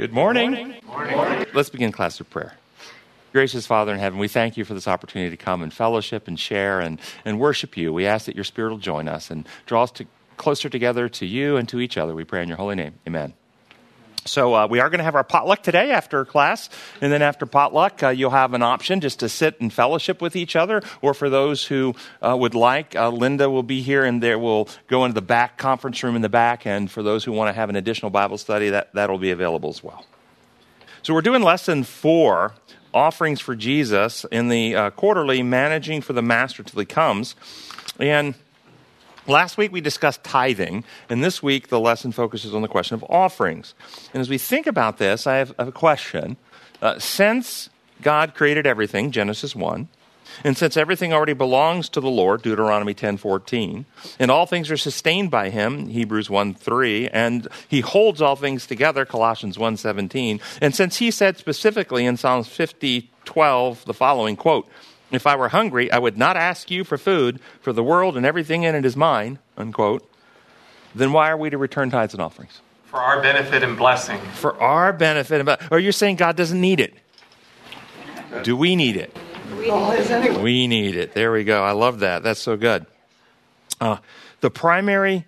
Good morning. morning. Let's begin class with prayer. Gracious Father in heaven, we thank you for this opportunity to come and fellowship and share and, and worship you. We ask that your Spirit will join us and draw us to, closer together to you and to each other. We pray in your holy name. Amen. So uh, we are going to have our potluck today after class, and then after potluck, uh, you'll have an option just to sit and fellowship with each other. Or for those who uh, would like, uh, Linda will be here, and there will go into the back conference room in the back. And for those who want to have an additional Bible study, that that'll be available as well. So we're doing lesson four, offerings for Jesus, in the uh, quarterly managing for the Master till He comes, and Last week we discussed tithing, and this week the lesson focuses on the question of offerings. And as we think about this, I have a question. Uh, since God created everything, Genesis 1, and since everything already belongs to the Lord, Deuteronomy 10:14, and all things are sustained by him, Hebrews 1:3, and he holds all things together, Colossians 1:17, and since he said specifically in Psalms 50:12 the following quote, if I were hungry, I would not ask you for food, for the world and everything in it is mine, unquote. Then why are we to return tithes and offerings? For our benefit and blessing. For our benefit. And or you're saying God doesn't need it. Do we need it? We need it. We need it. There we go. I love that. That's so good. Uh, the primary,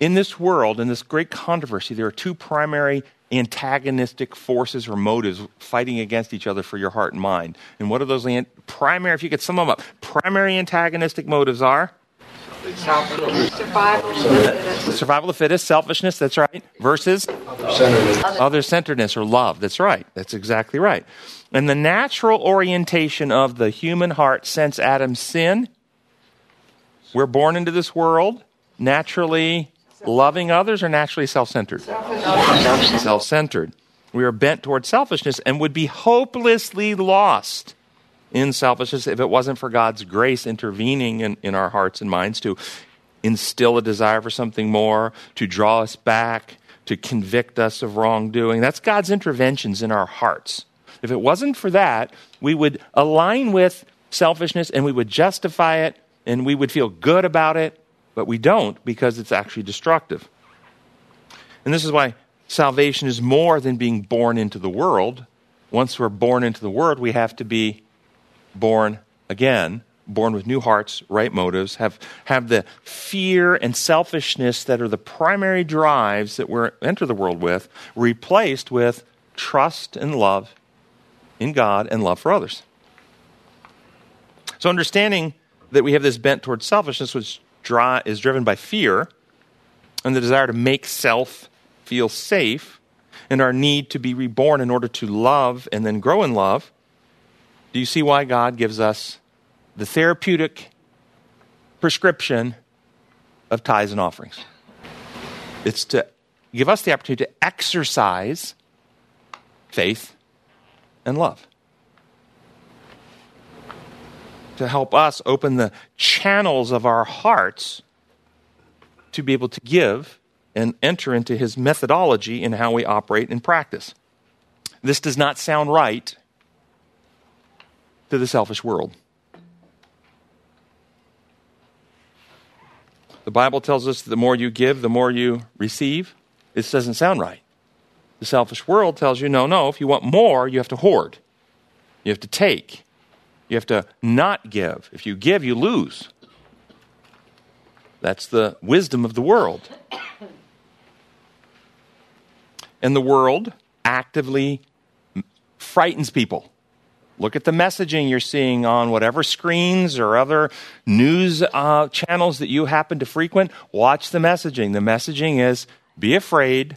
in this world, in this great controversy, there are two primary antagonistic forces or motives fighting against each other for your heart and mind. And what are those primary, if you could sum them up, primary antagonistic motives are? Survival. Survival of the fittest, selfishness, that's right, versus other centeredness or love, that's right, that's exactly right. And the natural orientation of the human heart since Adam's sin, we're born into this world naturally loving others are naturally self centered? Self centered. We are bent toward selfishness and would be hopelessly lost in selfishness if it wasn't for God's grace intervening in, in our hearts and minds to instill a desire for something more, to draw us back, to convict us of wrongdoing. That's God's interventions in our hearts. If it wasn't for that, we would align with selfishness and we would justify it and we would feel good about it but we don't because it's actually destructive. And this is why salvation is more than being born into the world. Once we're born into the world, we have to be born again, born with new hearts, right motives, have, have the fear and selfishness that are the primary drives that we enter the world with, replaced with trust and love in God and love for others. So, understanding that we have this bent towards selfishness, which dri- is driven by fear and the desire to make self feel safe and our need to be reborn in order to love and then grow in love, do you see why God gives us the therapeutic prescription of tithes and offerings? It's to give us the opportunity to exercise faith and love to help us open the channels of our hearts to be able to give and enter into his methodology in how we operate and practice. This does not sound right to the selfish world. The Bible tells us that the more you give, the more you receive. This doesn't sound right. The selfish world tells you no, no, if you want more, you have to hoard, you have to take. You have to not give. If you give, you lose. That's the wisdom of the world. And the world actively frightens people. Look at the messaging you're seeing on whatever screens or other news uh, channels that you happen to frequent. Watch the messaging. The messaging is be afraid.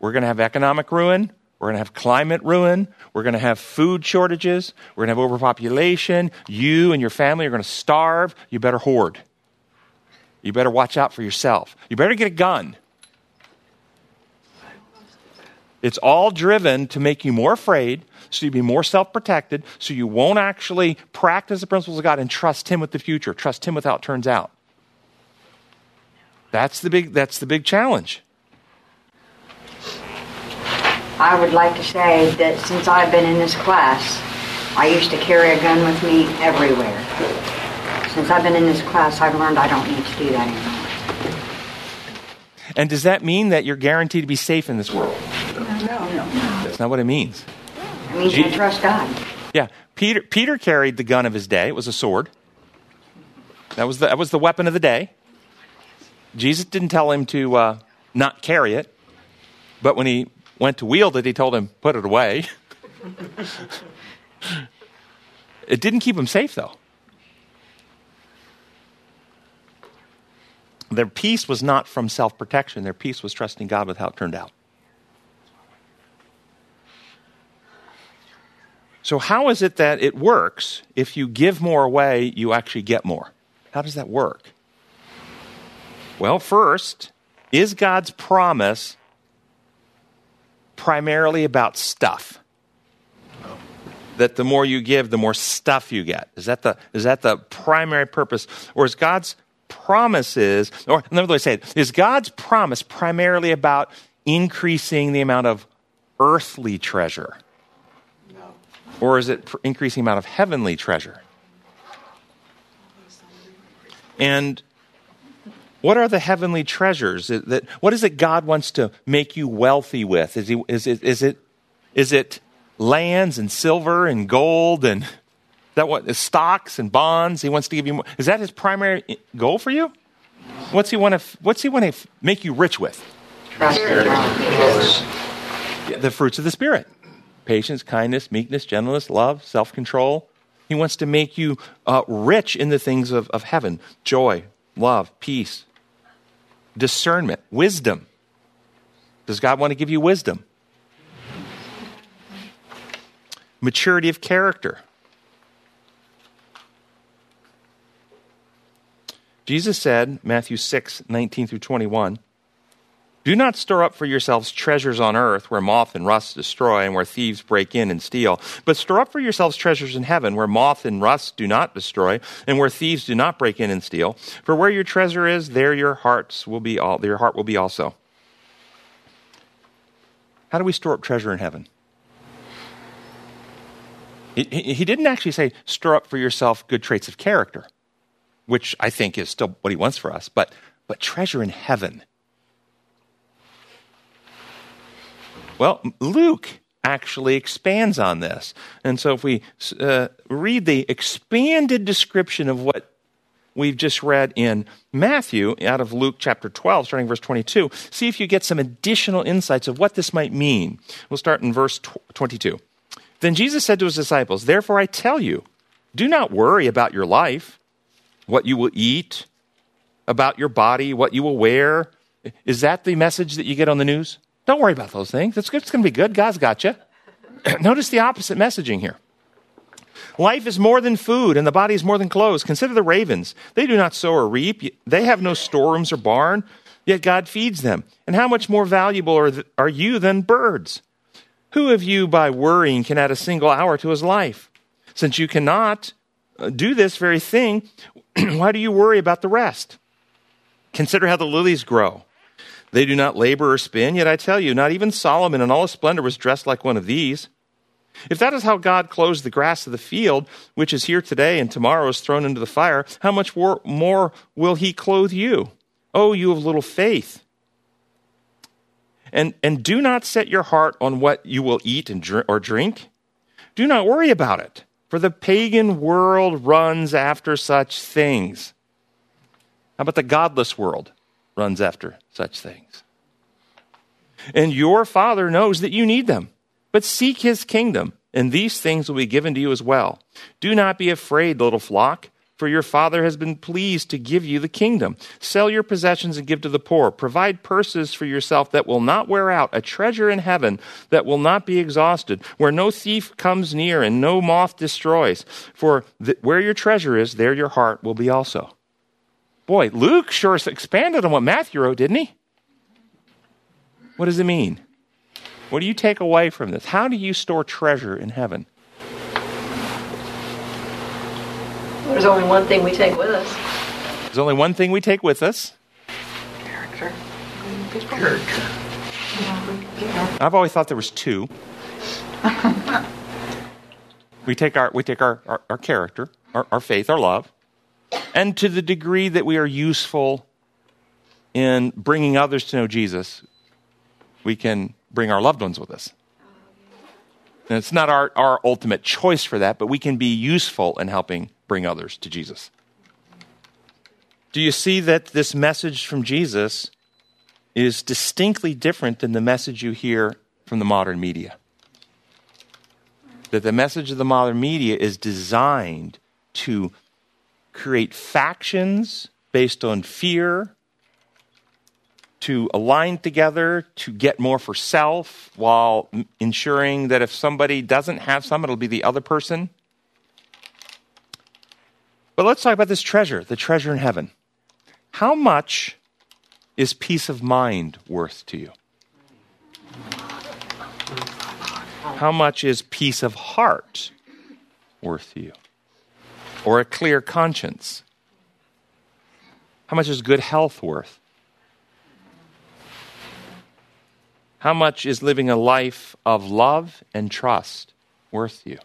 We're going to have economic ruin. We're going to have climate ruin. We're going to have food shortages. We're going to have overpopulation. You and your family are going to starve. You better hoard. You better watch out for yourself. You better get a gun. It's all driven to make you more afraid, so you be more self protected, so you won't actually practice the principles of God and trust Him with the future, trust Him with how it turns out. That's the big, that's the big challenge. I would like to say that since I've been in this class, I used to carry a gun with me everywhere. Since I've been in this class, I've learned I don't need to do that anymore. And does that mean that you're guaranteed to be safe in this world? No. No, no. That's not what it means. It means Je- I trust God. Yeah, Peter, Peter carried the gun of his day. It was a sword. That was the, that was the weapon of the day. Jesus didn't tell him to uh, not carry it, but when he went to wield it, he told him, put it away. it didn't keep him safe, though. Their peace was not from self protection, their peace was trusting God with how it turned out. So, how is it that it works if you give more away, you actually get more? How does that work? Well, first, is God's promise primarily about stuff? That the more you give, the more stuff you get. Is that the, is that the primary purpose? Or is God's promises, or another way to say it, is God's promise primarily about increasing the amount of earthly treasure? Or is it increasing the amount of heavenly treasure? And what are the heavenly treasures? Is that, what is it God wants to make you wealthy with? Is, he, is, it, is, it, is it lands and silver and gold and that what stocks and bonds? He wants to give you more. Is that his primary goal for you? What's he want to? What's he want to make you rich with? The fruits of the spirit: patience, kindness, meekness, gentleness, love, self-control. He wants to make you uh, rich in the things of, of heaven: joy, love, peace, discernment, wisdom. Does God want to give you wisdom? Maturity of character. Jesus said, Matthew 6, 19 through 21, Do not store up for yourselves treasures on earth where moth and rust destroy and where thieves break in and steal, but store up for yourselves treasures in heaven where moth and rust do not destroy and where thieves do not break in and steal. For where your treasure is, there your hearts will be all, your heart will be also. How do we store up treasure in heaven? He, didn't actually say store up for yourself good traits of character which I think is still what he wants for us, but, but treasure in heaven. Well, Luke actually expands on this. And so if we uh, read the expanded description of what we've just read in Matthew out of Luke chapter 12, starting verse 22, see if you get some additional insights of what this might mean. We'll start in verse 22. Then Jesus said to his disciples, Therefore I tell you, do not worry about your life what you will eat, about your body, what you will wear. Is that the message that you get on the news? Don't worry about those things. It's, it's going to be good. God's got you. Notice the opposite messaging here. Life is more than food, and the body is more than clothes. Consider the ravens. They do not sow or reap, they have no storerooms or barn, yet God feeds them. And how much more valuable are, th- are you than birds? Who of you, by worrying, can add a single hour to his life? Since you cannot uh, do this very thing, why do you worry about the rest? Consider how the lilies grow. They do not labor or spin, yet I tell you, not even Solomon in all his splendor was dressed like one of these. If that is how God clothes the grass of the field, which is here today and tomorrow is thrown into the fire, how much more, will he clothe you? Oh, you of little faith. And, and do not set your heart on what you will eat and dr- or drink. Do not worry about it for the pagan world runs after such things. How about the godless world runs after such things? And your Father knows that you need them. But seek his kingdom, and these things will be given to you as well. Do not be afraid, little flock, for your Father has been pleased to give you the kingdom. Sell your possessions and give to the poor. Provide purses for yourself that will not wear out, a treasure in heaven that will not be exhausted, where no thief comes near and no moth destroys. For th- where your treasure is, there your heart will be also. Boy, Luke sure expanded on what Matthew wrote, didn't he? What does it mean? What do you take away from this? How do you store treasure in heaven? There's only one thing we take with us. There's only one thing we take with us. Character. Character. I've always thought there was two. we take our we take our, our, our character, our, our faith, our love, and to the degree that we are useful in bringing others to know Jesus, we can bring our loved ones with us. And it's not our, our ultimate choice for that, but we can be useful in helping bring others to Jesus. Do you see that this message from Jesus is distinctly different than the message you hear from the modern media? That the message of the modern media is designed to create factions based on fear, to align together to get more for self while ensuring that if somebody doesn't have some, it'll be the other person. But let's talk about this treasure, the treasure in heaven. How much is peace of mind worth to you? How much is peace of heart worth to you? Or a clear conscience? How much is good health worth? How much is living a life of love and trust worth you?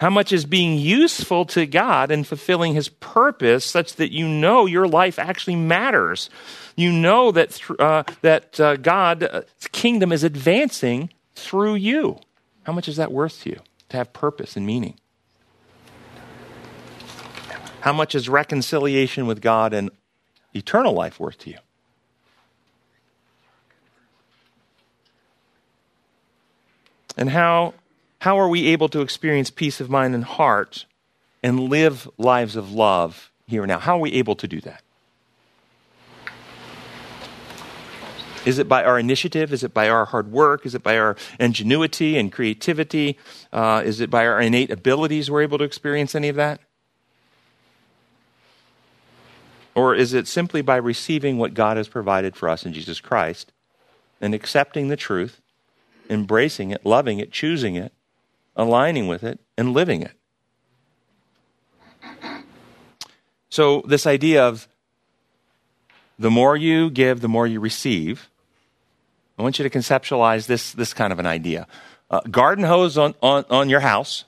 How much is being useful to God and fulfilling His purpose such that you know your life actually matters? You know that, uh, that uh, God's kingdom is advancing through you. How much is that worth to you to have purpose and meaning? How much is reconciliation with God and eternal life worth to you? And how, how are we able to experience peace of mind and heart and live lives of love here and now? How are we able to do that? Is it by our initiative? Is it by our hard work? Is it by our ingenuity and creativity? Uh, is it by our innate abilities we're able to experience any of that? Or is it simply by receiving what God has provided for us in Jesus Christ and accepting the truth, embracing it, loving it, choosing it, aligning with it, and living it? So, this idea of the more you give, the more you receive, I want you to conceptualize this, this kind of an idea. Uh, garden hose on, on, on your house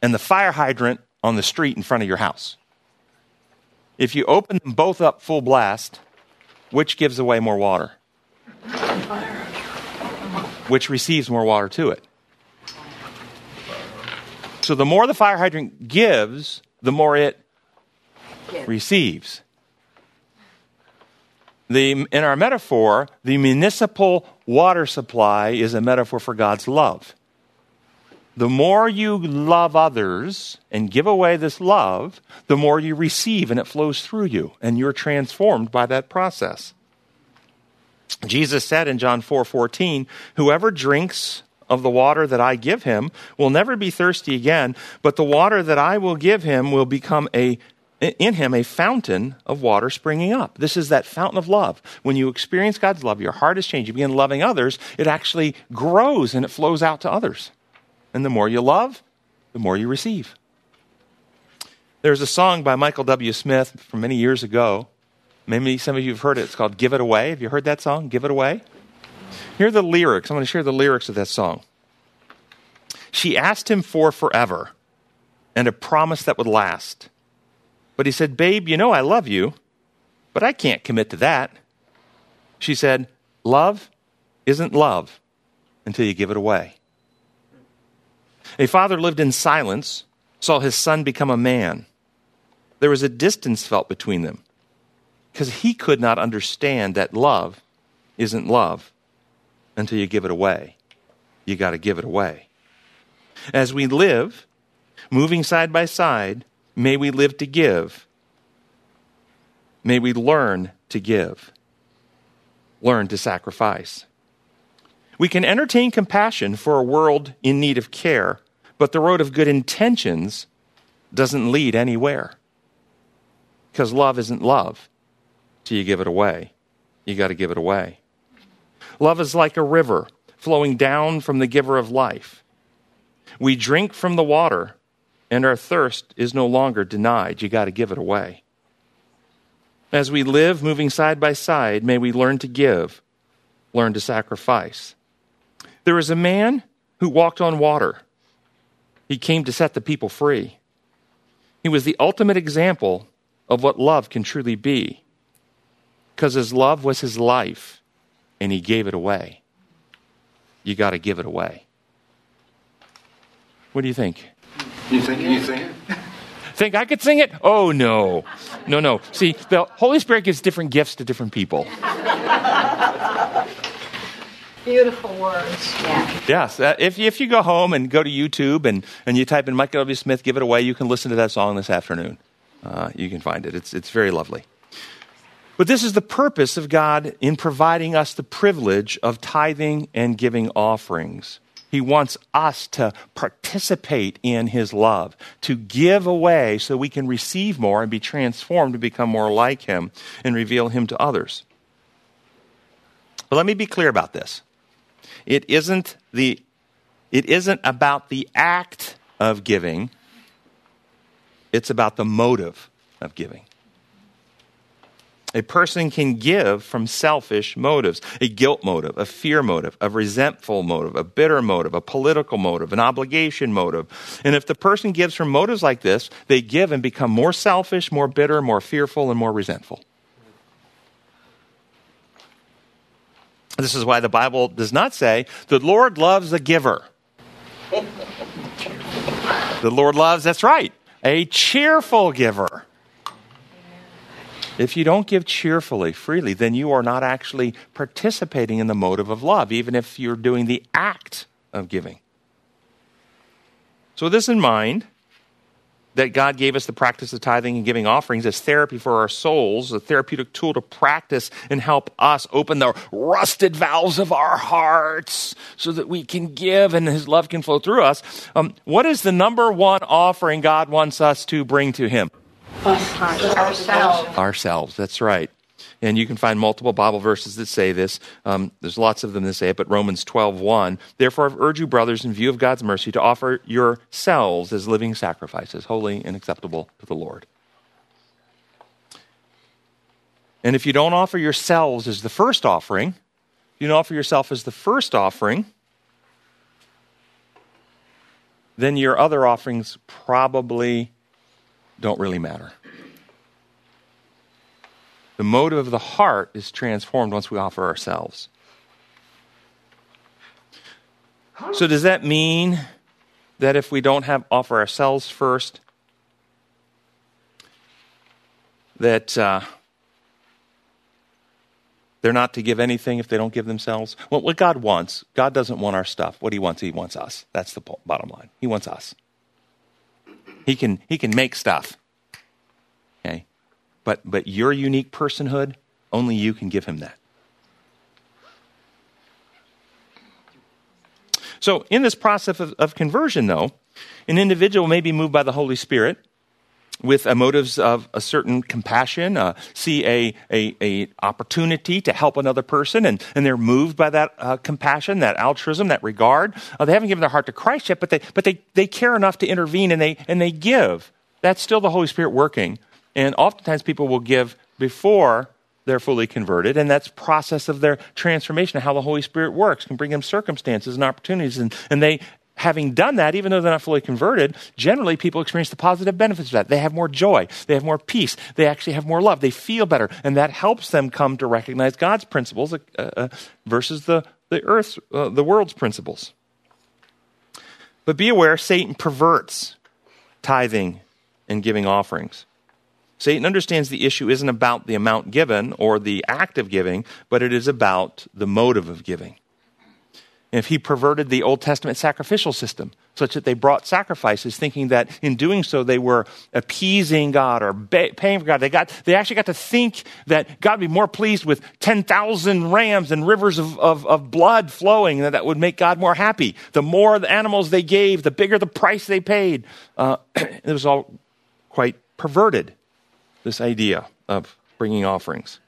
and the fire hydrant on the street in front of your house. If you open them both up full blast, which gives away more water? Which receives more water to it? So the more the fire hydrant gives, the more it receives. The, in our metaphor, the municipal water supply is a metaphor for God's love the more you love others and give away this love, the more you receive and it flows through you, and you're transformed by that process. Jesus said in John 4 14, Whoever drinks of the water that I give him will never be thirsty again, but the water that I will give him will become a in him a fountain of water springing up. This is that fountain of love. When you experience God's love, your heart is changed. You begin loving others, it actually grows and it flows out to others. And the more you love, the more you receive. There's a song by Michael W. Smith from many years ago. Maybe some of you have heard it. It's called Give It Away. Have you heard that song, Give It Away? Here are the lyrics. I'm going to share the lyrics of that song. She asked him for forever and a promise that would last. But he said, Babe, you know I love you, but I can't commit to that. She said, Love isn't love until you give it away. A father lived in silence, saw his son become a man. There was a distance felt between them because he could not understand that love isn't love until you give it away. You got to give it away. As we live, moving side by side, may we live to give. May we learn to give, learn to sacrifice. We can entertain compassion for a world in need of care, but the road of good intentions doesn't lead anywhere. Because love isn't love till you give it away. You got to give it away. Love is like a river flowing down from the giver of life. We drink from the water, and our thirst is no longer denied. You got to give it away. As we live moving side by side, may we learn to give, learn to sacrifice. There is a man who walked on water. He came to set the people free. He was the ultimate example of what love can truly be because his love was his life and he gave it away. You got to give it away. What do you think? You think you sing it? Think I could sing it? Oh, no. No, no. See, the Holy Spirit gives different gifts to different people. Beautiful words. Yeah. Yes. Uh, if, if you go home and go to YouTube and, and you type in Michael W. Smith, give it away, you can listen to that song this afternoon. Uh, you can find it. It's, it's very lovely. But this is the purpose of God in providing us the privilege of tithing and giving offerings. He wants us to participate in His love, to give away so we can receive more and be transformed to become more like Him and reveal Him to others. But let me be clear about this. It isn't, the, it isn't about the act of giving, it's about the motive of giving. A person can give from selfish motives a guilt motive, a fear motive, a resentful motive, a bitter motive, a political motive, an obligation motive. And if the person gives from motives like this, they give and become more selfish, more bitter, more fearful, and more resentful. This is why the Bible does not say, the Lord loves a giver. the Lord loves, that's right, a cheerful giver. If you don't give cheerfully, freely, then you are not actually participating in the motive of love, even if you're doing the act of giving. So, with this in mind, that God gave us the practice of tithing and giving offerings as therapy for our souls, a therapeutic tool to practice and help us open the rusted valves of our hearts so that we can give and His love can flow through us. Um, what is the number one offering God wants us to bring to Him? Ourselves. Ourselves, that's right. And you can find multiple Bible verses that say this. Um, there's lots of them that say it, but Romans 12, 1. Therefore, I urge you, brothers, in view of God's mercy, to offer yourselves as living sacrifices, holy and acceptable to the Lord. And if you don't offer yourselves as the first offering, you don't offer yourself as the first offering, then your other offerings probably don't really matter. The motive of the heart is transformed once we offer ourselves. So, does that mean that if we don't have offer ourselves first, that uh, they're not to give anything if they don't give themselves? Well, what God wants, God doesn't want our stuff. What He wants, He wants us. That's the bottom line. He wants us. He can, he can make stuff. Okay? But, but your unique personhood, only you can give him that. So, in this process of, of conversion, though, an individual may be moved by the Holy Spirit with motives of a certain compassion, uh, see a, a, a, opportunity to help another person, and, and they're moved by that uh, compassion, that altruism, that regard. Uh, they haven't given their heart to Christ yet, but they but they, they care enough to intervene and they and they give. That's still the Holy Spirit working. And oftentimes people will give before they're fully converted, and that's process of their transformation, how the Holy Spirit works, can bring them circumstances and opportunities, and, and they having done that, even though they're not fully converted, generally people experience the positive benefits of that. They have more joy, they have more peace, they actually have more love, they feel better, and that helps them come to recognize God's principles uh, uh, versus the the earth's uh, the world's principles. But be aware, Satan perverts tithing and giving offerings. Satan understands the issue isn't about the amount given or the act of giving, but it is about the motive of giving. If he perverted the Old Testament sacrificial system, such that they brought sacrifices, thinking that in doing so they were appeasing God or paying for God, they, got, they actually got to think that God would be more pleased with 10,000 rams and rivers of, of, of blood flowing, and that would make God more happy. The more the animals they gave, the bigger the price they paid. Uh, it was all quite perverted this idea of bringing offerings.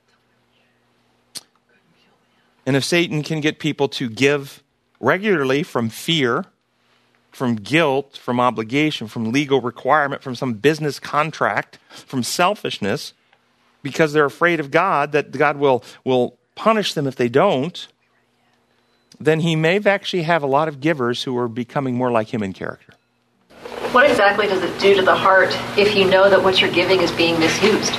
And if Satan can get people to give regularly from fear, from guilt, from obligation, from legal requirement, from some business contract, from selfishness, because they're afraid of God, that God will, will punish them if they don't, then he may actually have a lot of givers who are becoming more like him in character. What exactly does it do to the heart if you know that what you're giving is being misused?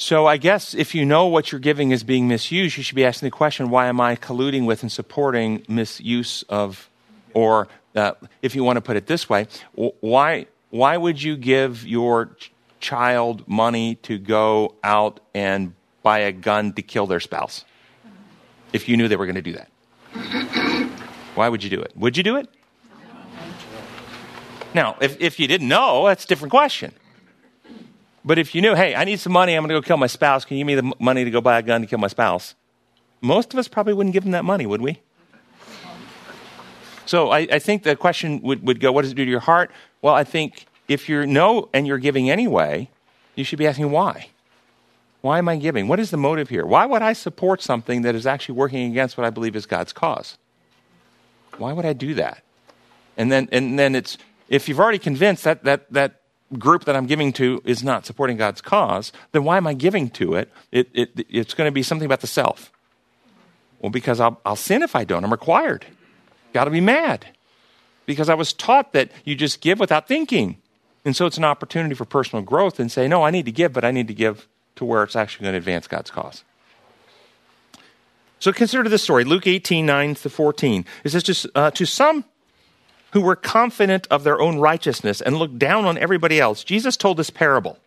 So I guess if you know what you're giving is being misused, you should be asking the question, why am I colluding with and supporting misuse of, or uh, if you want to put it this way, why, why would you give your ch- child money to go out and buy a gun to kill their spouse if you knew they were going to do that? Why would you do it? Would you do it? Now, if, if you didn't know, that's a different question. But if you knew, hey, I need some money, I'm going to go kill my spouse, can you give me the money to go buy a gun to kill my spouse? Most of us probably wouldn't give them that money, would we? So I, I think the question would, would go, what does it do to your heart? Well, I think if you know and you're giving anyway, you should be asking why. Why am I giving? What is the motive here? Why would I support something that is actually working against what I believe is God's cause? Why would I do that? And then, and then it's, if you've already convinced that, that, that group that I'm giving to is not supporting God's cause, then why am I giving to it? it, it it's going to be something about the self. Well, because I'll, I'll sin if I don't. I'm required. Got to be mad. Because I was taught that you just give without thinking. And so it's an opportunity for personal growth and say, no, I need to give, but I need to give to where it's actually going to advance God's cause. So consider this story Luke 18, 9 to 14. It says, to, uh, to some who were confident of their own righteousness and looked down on everybody else, Jesus told this parable.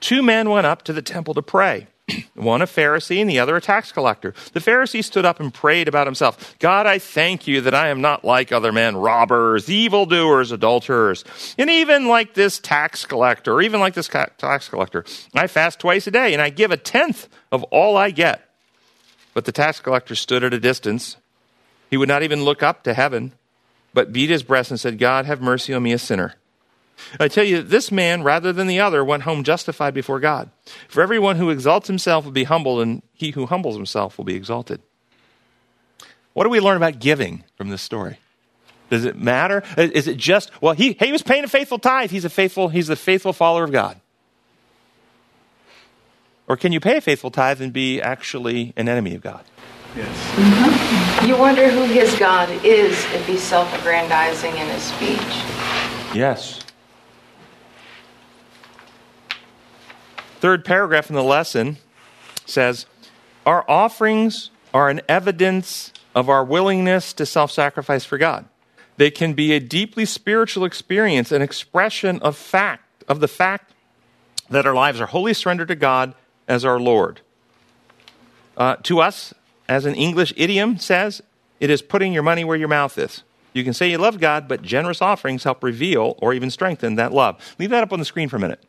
Two men went up to the temple to pray. one a Pharisee and the other a tax collector. The Pharisee stood up and prayed about himself God, I thank you that I am not like other men, robbers, evildoers, adulterers, and even like this tax collector, or even like this tax collector. I fast twice a day and I give a tenth of all I get. But the tax collector stood at a distance. He would not even look up to heaven but beat his breast and said, God, have mercy on me, a sinner. I tell you, this man, rather than the other, went home justified before God. For everyone who exalts himself will be humbled, and he who humbles himself will be exalted. What do we learn about giving from this story? Does it matter? Is it just, well, he, he was paying a faithful tithe. He's a faithful, he's a faithful follower of God. Or can you pay a faithful tithe and be actually an enemy of God? Yes. Mm-hmm. You wonder who his God is if he's self aggrandizing in his speech. Yes. Third paragraph in the lesson says Our offerings are an evidence of our willingness to self sacrifice for God. They can be a deeply spiritual experience, an expression of fact, of the fact that our lives are wholly surrendered to God as our Lord. Uh, to us, as an English idiom says, it is putting your money where your mouth is. You can say you love God, but generous offerings help reveal or even strengthen that love. Leave that up on the screen for a minute.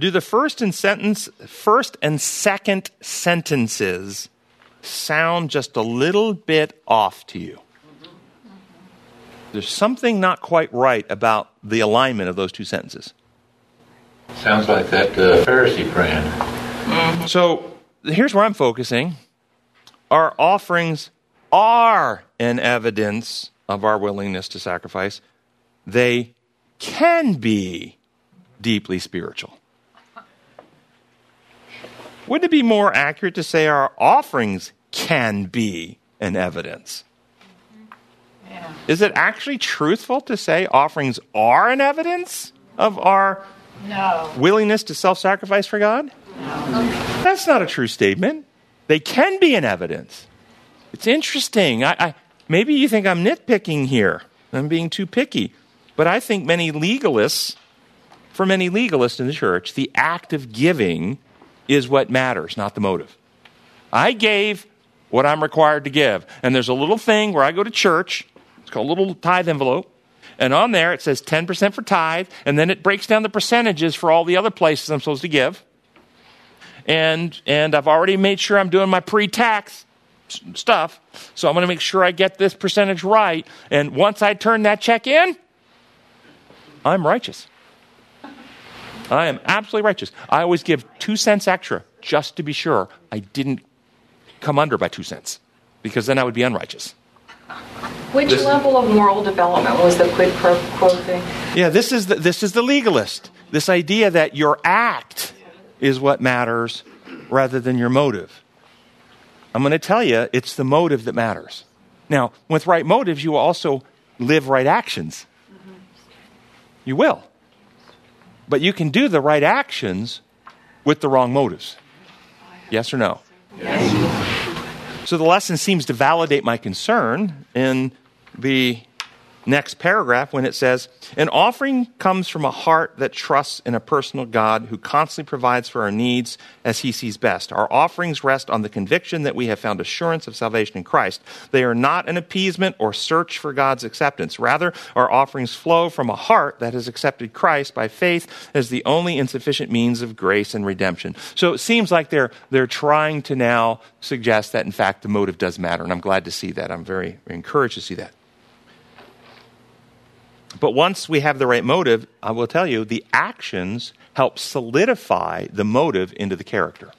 Do the first and sentence, first and second sentences sound just a little bit off to you? There's something not quite right about the alignment of those two sentences. Sounds like that uh, Pharisee praying. Mm-hmm. So here's where I'm focusing. Our offerings are an evidence of our willingness to sacrifice. They can be deeply spiritual. Wouldn't it be more accurate to say our offerings can be an evidence? Yeah. Is it actually truthful to say offerings are an evidence of our no. Willingness to self sacrifice for God? No. That's not a true statement. They can be an evidence. It's interesting. I, I, maybe you think I'm nitpicking here. I'm being too picky. But I think many legalists, for many legalists in the church, the act of giving is what matters, not the motive. I gave what I'm required to give. And there's a little thing where I go to church, it's called a little tithe envelope. And on there it says 10% for tithe, and then it breaks down the percentages for all the other places I'm supposed to give. And, and I've already made sure I'm doing my pre tax stuff, so I'm going to make sure I get this percentage right. And once I turn that check in, I'm righteous. I am absolutely righteous. I always give two cents extra just to be sure I didn't come under by two cents, because then I would be unrighteous. Which this, level of moral development was the quid pro quo thing? Yeah, this is the, this is the legalist. This idea that your act is what matters rather than your motive. I'm going to tell you, it's the motive that matters. Now, with right motives, you will also live right actions. Mm-hmm. You will. But you can do the right actions with the wrong motives. Yes or no? Yes. So the lesson seems to validate my concern in the next paragraph when it says, An offering comes from a heart that trusts in a personal God who constantly provides for our needs as he sees best. Our offerings rest on the conviction that we have found assurance of salvation in Christ. They are not an appeasement or search for God's acceptance. Rather, our offerings flow from a heart that has accepted Christ by faith as the only insufficient means of grace and redemption. So it seems like they're, they're trying to now suggest that, in fact, the motive does matter. And I'm glad to see that. I'm very encouraged to see that. But once we have the right motive, I will tell you, the actions help solidify the motive into the character.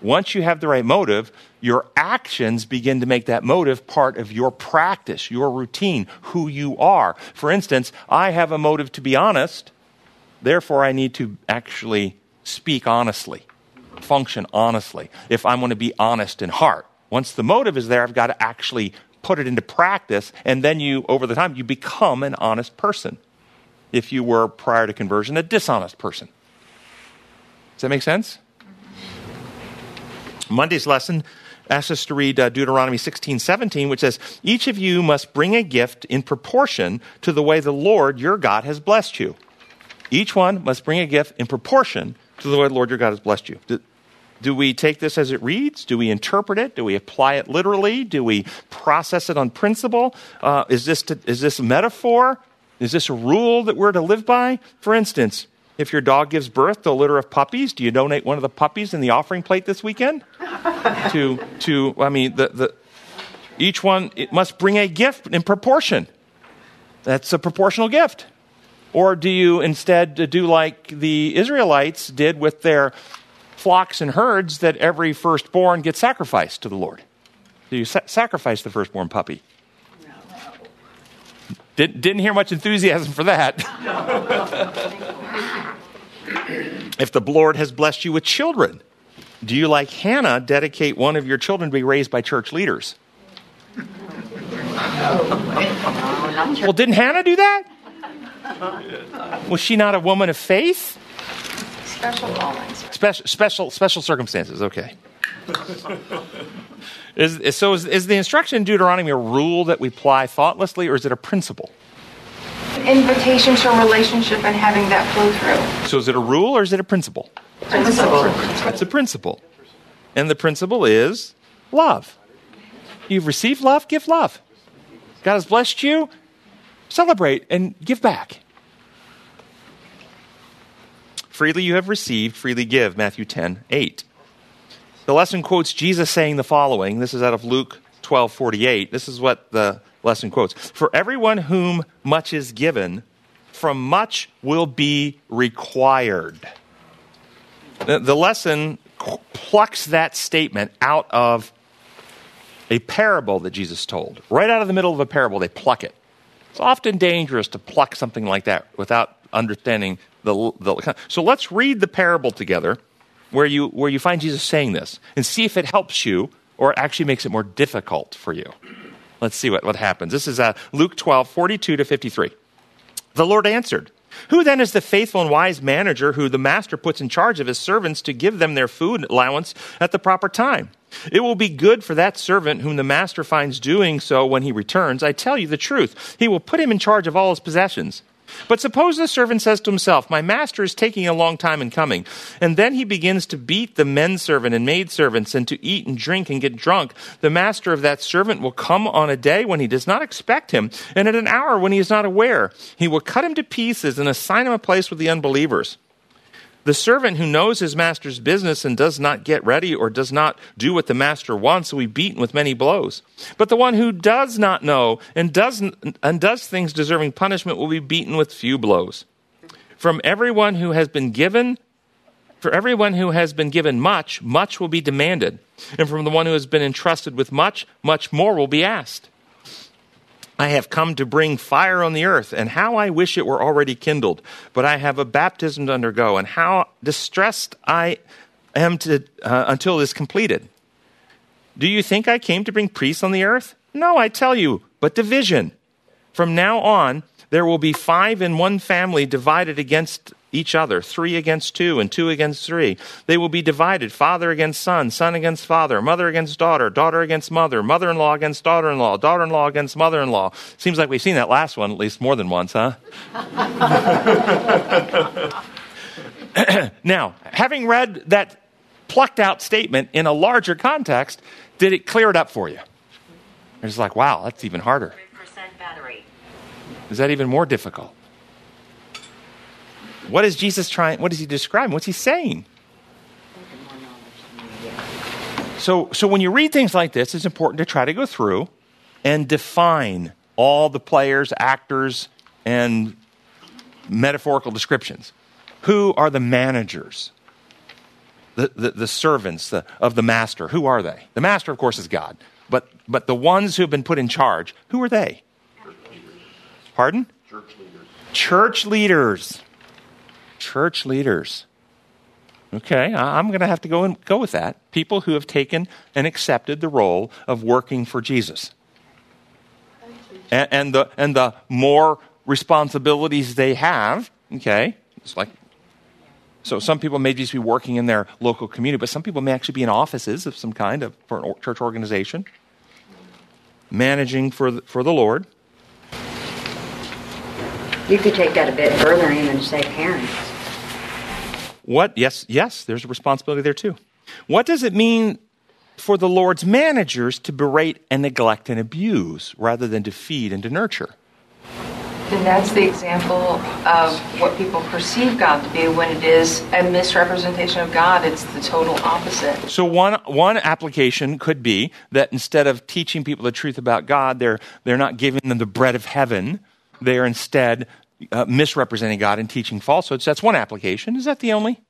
Once you have the right motive, your actions begin to make that motive part of your practice, your routine, who you are. For instance, I have a motive to be honest, therefore, I need to actually speak honestly, function honestly, if I want to be honest in heart. Once the motive is there, I've got to actually put it into practice, and then you, over the time, you become an honest person. If you were, prior to conversion, a dishonest person. Does that make sense? Monday's lesson asks us to read uh, Deuteronomy 16, 17, which says, Each of you must bring a gift in proportion to the way the Lord your God has blessed you. Each one must bring a gift in proportion to the way the Lord your God has blessed you. Do we take this as it reads? Do we interpret it? Do we apply it literally? Do we process it on principle? Uh, is, this to, is this a metaphor? Is this a rule that we're to live by? For instance, if your dog gives birth to a litter of puppies, do you donate one of the puppies in the offering plate this weekend? to, to, I mean, the, the, each one it must bring a gift in proportion. That's a proportional gift. Or do you instead do like the Israelites did with their flocks and herds that every firstborn gets sacrificed to the Lord? Do you sa- sacrifice the firstborn puppy? Did, didn't hear much enthusiasm for that. if the Lord has blessed you with children, do you, like Hannah, dedicate one of your children to be raised by church leaders? No. well, didn't Hannah do that? Was she not a woman of faith? Special callings. Special, special, special circumstances. Okay. is, so, is, is the instruction in Deuteronomy a rule that we apply thoughtlessly, or is it a principle? An invitation to a relationship and having that flow through. So, is it a rule or is it a principle? Principle. It's a principle, and the principle is love. You've received love, give love. God has blessed you, celebrate and give back. Freely you have received, freely give. Matthew 10, 8. The lesson quotes Jesus saying the following. This is out of Luke 12, 48. This is what the lesson quotes. For everyone whom much is given, from much will be required. The, lesson plucks that statement out of a parable that Jesus told. Right out of the middle of a parable, they pluck it. It's often dangerous to pluck something like that without understanding the, the, so let's read the parable together where you, where you find Jesus saying this and see if it helps you or it actually makes it more difficult for you. Let's see what, what happens. This is uh, Luke 12, 42 to 53. The Lord answered, Who then is the faithful and wise manager who the master puts in charge of his servants to give them their food allowance at the proper time? It will be good for that servant whom the master finds doing so when he returns. I tell you the truth. He will put him in charge of all his possessions. But suppose the servant says to himself, My master is taking a long time in coming. And then he begins to beat the men servant and maid servants and to eat and drink and get drunk. The master of that servant will come on a day when he does not expect him, and at an hour when he is not aware. He will cut him to pieces and assign him a place with the unbelievers. The servant who knows his master's business and does not get ready or does not do what the master wants will be beaten with many blows. But the one who does not know and does, and does things deserving punishment will be beaten with few blows. From everyone who has been given, for everyone who has been given much, much will be demanded. And from the one who has been entrusted with much, much more will be asked. I have come to bring fire on the earth, and how I wish it were already kindled. But I have a baptism to undergo, and how distressed I am to, uh, until it is completed. Do you think I came to bring peace on the earth? No, I tell you, but division. From now on, There will be five in one family divided against each other, three against two, and two against three. They will be divided father against son, son against father, mother against daughter, daughter against mother, mother in law against daughter in law, daughter in law against mother in law. Seems like we've seen that last one at least more than once, huh? now, having read that plucked out statement in a larger context, did it clear it up for you? It's like, wow, that's even harder. Is that even more difficult? What is Jesus trying? What is he describing? What's he saying? So, so when you read things like this, it's important to try to go through and define all the players, actors, and metaphorical descriptions. Who are the managers? The, the, the servants the, of the master, who are they? The master, of course, is God. But, but the ones who have been put in charge, who are they? Pardon? Church leaders. Church leaders. Church leaders. Okay, I'm going to have to go and go with that. People who have taken and accepted the role of working for Jesus. And, and the and the more responsibilities they have, okay, it's like so some people may just be working in their local community, but some people may actually be in offices of some kind of for a church organization, managing for the, for the Lord. You could take that a bit further even and say parents. What? Yes, yes, there's a responsibility there too. What does it mean for the Lord's managers to berate and neglect and abuse rather than to feed and to nurture? And that's the example of what people perceive God to be when it is a misrepresentation of God. It's the total opposite. So one one application could be that instead of teaching people the truth about God, they're they're not giving them the bread of heaven. They are instead uh, misrepresenting God and teaching falsehoods. That's one application. Is that the only?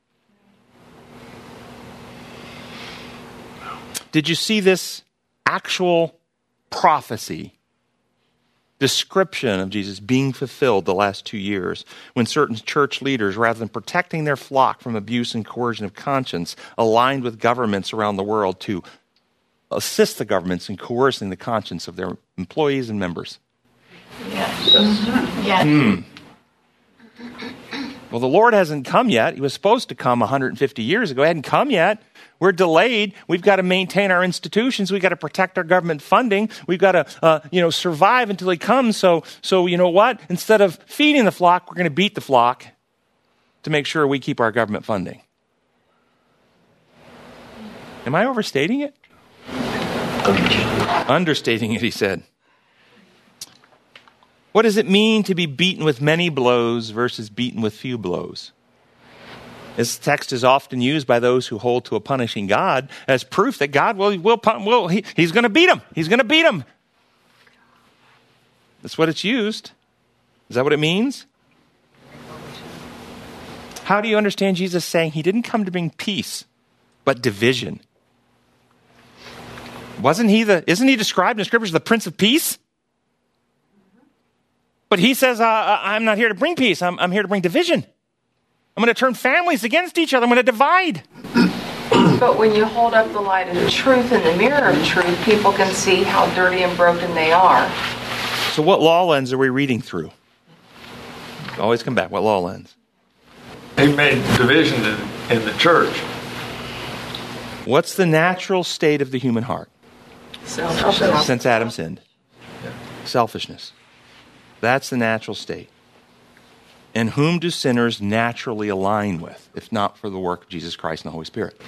Did you see this actual prophecy description of Jesus being fulfilled the last two years when certain church leaders, rather than protecting their flock from abuse and coercion of conscience, aligned with governments around the world to assist the governments in coercing the conscience of their employees and members. Yes. Yes. Hmm. Well, the Lord hasn't come yet. He was supposed to come 150 years ago. He hadn't come yet. We're delayed. We've got to maintain our institutions. We've got to protect our government funding. We've got to, uh, you know, survive until he comes. So, so you know what? Instead of feeding the flock, we're going to beat the flock to make sure we keep our government funding. Am I overstating it? Understating it, he said. What does it mean to be beaten with many blows versus beaten with few blows? This text is often used by those who hold to a punishing God as proof that God will, will, will he, he's going to beat him. He's going to beat him. That's what it's used. Is that what it means? How do you understand Jesus saying he didn't come to bring peace, but division? Wasn't he the, isn't he described in the scriptures as the Prince of Peace? But he says, uh, uh I'm not here to bring peace, I'm, I'm here to bring division. I'm going to turn families against each other. I'm going to divide. But when you hold up the light of truth in the mirror of truth, people can see how dirty and broken they are. So, what law lens are we reading through? Always come back. What law lens? He made division in, in the church. What's the natural state of the human heart? Selfishness. Since Adam sinned. Selfishness. That's the natural state. And whom do sinners naturally align with, if not for the work of Jesus Christ and the Holy Spirit?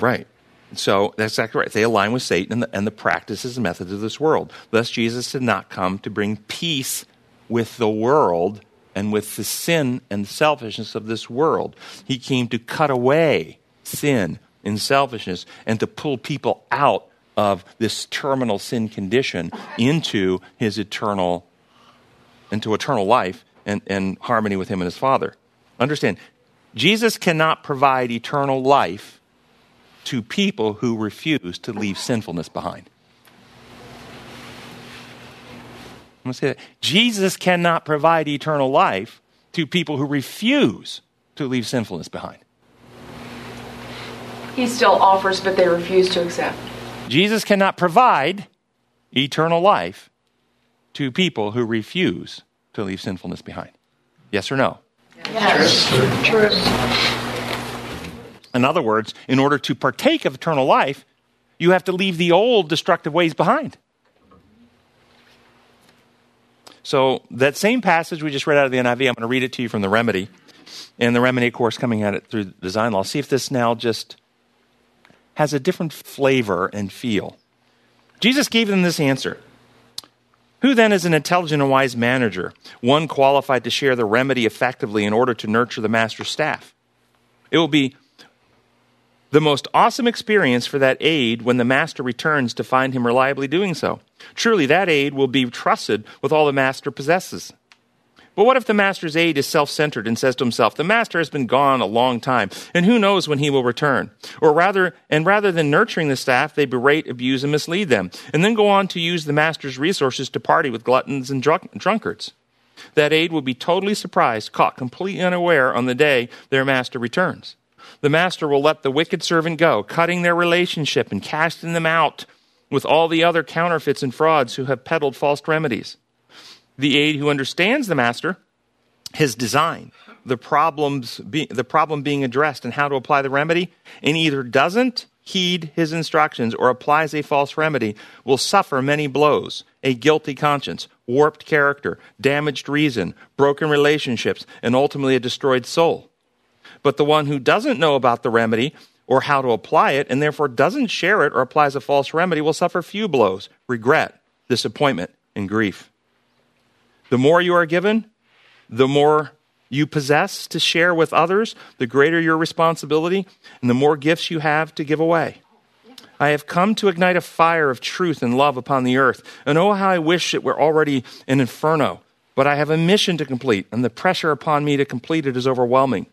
Right. So that's exactly right. They align with Satan and the, and the practices and methods of this world. Thus, Jesus did not come to bring peace with the world and with the sin and selfishness of this world. He came to cut away sin and selfishness and to pull people out of this terminal sin condition into his eternal into eternal life and, and harmony with him and his Father. Understand, Jesus cannot provide eternal life to people who refuse to leave sinfulness behind. I'm going to say that. Jesus cannot provide eternal life to people who refuse to leave sinfulness behind. He still offers, but they refuse to accept. Jesus cannot provide eternal life to people who refuse to leave sinfulness behind? Yes or no? Yes. True. In other words, in order to partake of eternal life, you have to leave the old destructive ways behind. So, that same passage we just read out of the NIV, I'm going to read it to you from the Remedy. And the Remedy, of course, coming at it through design law. See if this now just has a different flavor and feel. Jesus gave them this answer Who then is an intelligent and wise manager, one qualified to share the remedy effectively in order to nurture the master's staff? It will be the most awesome experience for that aide when the master returns to find him reliably doing so. Truly, that aide will be trusted with all the master possesses. But what if the master's aide is self centered and says to himself, The master has been gone a long time, and who knows when he will return? Or rather, and rather than nurturing the staff, they berate, abuse, and mislead them, and then go on to use the master's resources to party with gluttons and drunk- drunkards. That aide will be totally surprised, caught completely unaware on the day their master returns. The master will let the wicked servant go, cutting their relationship and casting them out with all the other counterfeits and frauds who have peddled false remedies. The aide who understands the master, his design, the problems be, the problem being addressed and how to apply the remedy, and either doesn't heed his instructions or applies a false remedy will suffer many blows, a guilty conscience, warped character, damaged reason, broken relationships, and ultimately a destroyed soul. But the one who doesn't know about the remedy or how to apply it, and therefore doesn't share it or applies a false remedy, will suffer few blows, regret, disappointment, and grief. The more you are given, the more you possess to share with others, the greater your responsibility, and the more gifts you have to give away. I have come to ignite a fire of truth and love upon the earth. And oh, how I wish it were already an inferno. But I have a mission to complete, and the pressure upon me to complete it is overwhelming.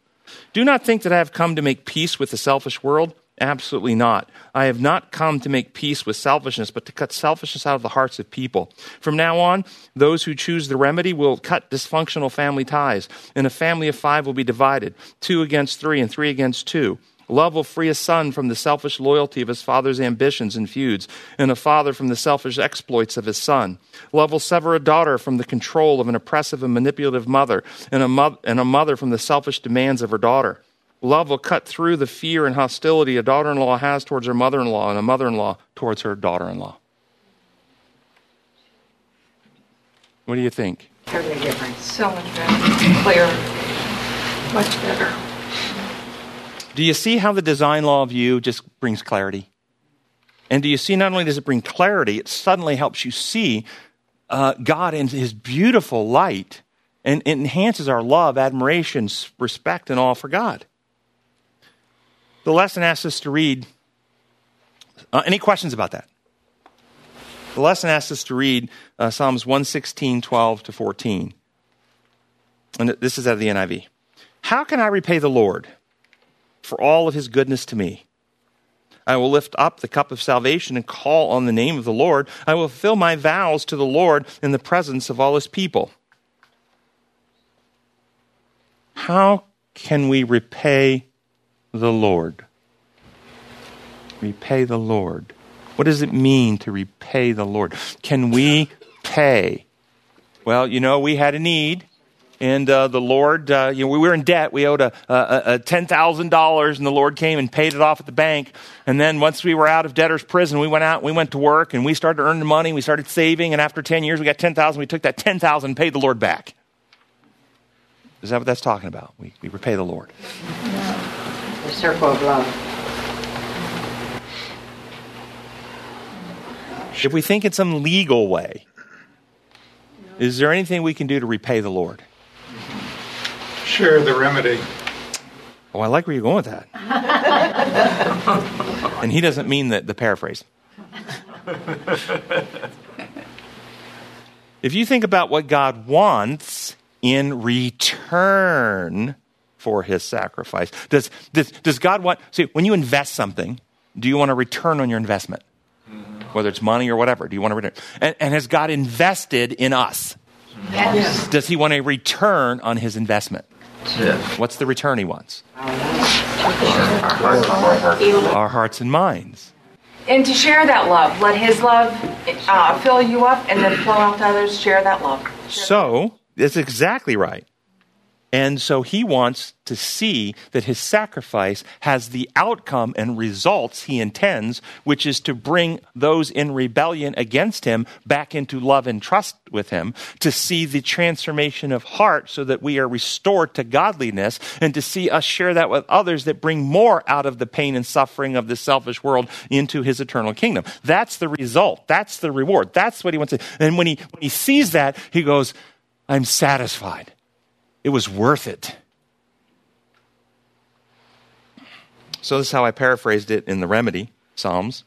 Do not think that I have come to make peace with the selfish world. Absolutely not. I have not come to make peace with selfishness, but to cut selfishness out of the hearts of people. From now on, those who choose the remedy will cut dysfunctional family ties, and a family of five will be divided two against three and three against two. Love will free a son from the selfish loyalty of his father's ambitions and feuds, and a father from the selfish exploits of his son. Love will sever a daughter from the control of an oppressive and manipulative mother, and a, mo- and a mother from the selfish demands of her daughter. Love will cut through the fear and hostility a daughter in law has towards her mother in law, and a mother in law towards her daughter in law. What do you think? Totally different. So much better, clear, much better. Do you see how the design law of you just brings clarity? And do you see not only does it bring clarity, it suddenly helps you see uh, God in his beautiful light and it enhances our love, admiration, respect, and awe for God. The lesson asks us to read. Uh, any questions about that? The lesson asks us to read uh, Psalms 116, 12 to 14. And this is out of the NIV. How can I repay the Lord for all of his goodness to me? I will lift up the cup of salvation and call on the name of the Lord. I will fulfill my vows to the Lord in the presence of all his people. How can we repay the Lord? Repay the Lord. What does it mean to repay the Lord? Can we pay? Well, you know, we had a need, and uh, the Lord, uh, you know, we were in debt. We owed a, a, a ten thousand dollars, and the Lord came and paid it off at the bank. And then once we were out of debtor's prison, we went out, we went to work, and we started earning money. We started saving, and after ten years, we got ten thousand. We took that ten thousand and paid the Lord back. Is that what that's talking about? We, we repay the Lord. The circle of love. If we think in some legal way, is there anything we can do to repay the Lord? Share the remedy. Oh, I like where you're going with that. and he doesn't mean the, the paraphrase. if you think about what God wants in return for his sacrifice, does, does, does God want, see, when you invest something, do you want a return on your investment? Whether it's money or whatever, do you want a return? And, and has God invested in us? Yes. Does he want a return on his investment? Yes. What's the return he wants? Our hearts and. Our hearts and minds. And to share that love, let His love uh, fill you up, and then flow out to others. Share that love. Share So, that's exactly right. And so he wants to see that his sacrifice has the outcome and results he intends, which is to bring those in rebellion against him back into love and trust with him, to see the transformation of heart so that we are restored to godliness, and to see us share that with others that bring more out of the pain and suffering of this selfish world into his eternal kingdom. That's the result. That's the reward. That's what he wants to. And when he, when he sees that, he goes, I'm satisfied. It was worth it. So, this is how I paraphrased it in the Remedy Psalms.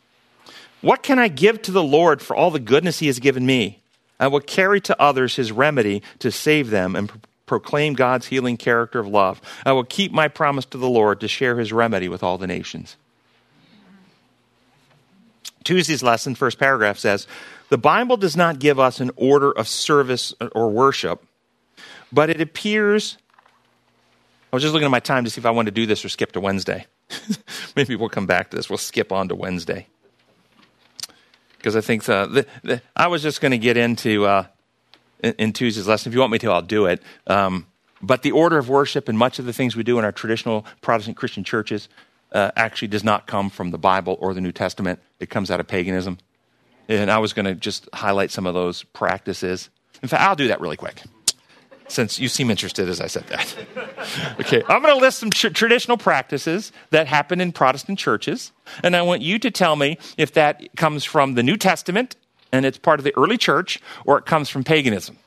What can I give to the Lord for all the goodness he has given me? I will carry to others his remedy to save them and pro- proclaim God's healing character of love. I will keep my promise to the Lord to share his remedy with all the nations. Tuesday's lesson, first paragraph says The Bible does not give us an order of service or worship but it appears. I was just looking at my time to see if I want to do this or skip to Wednesday. Maybe we'll come back to this. We'll skip on to Wednesday. Because I think the, the, the, I was just going to get into uh, in, in, Tuesday's lesson. If you want me to, I'll do it. Um, but the order of worship and much of the things we do in our traditional Protestant Christian churches uh, actually does not come from the Bible or the New Testament. It comes out of paganism. And I was going to just highlight some of those practices. In fact, I'll do that really quick since you seem interested as I said that. okay, I'm going to list some tr- traditional practices that happen in Protestant churches, and I want you to tell me if that comes from the New Testament and it's part of the early church or it comes from paganism.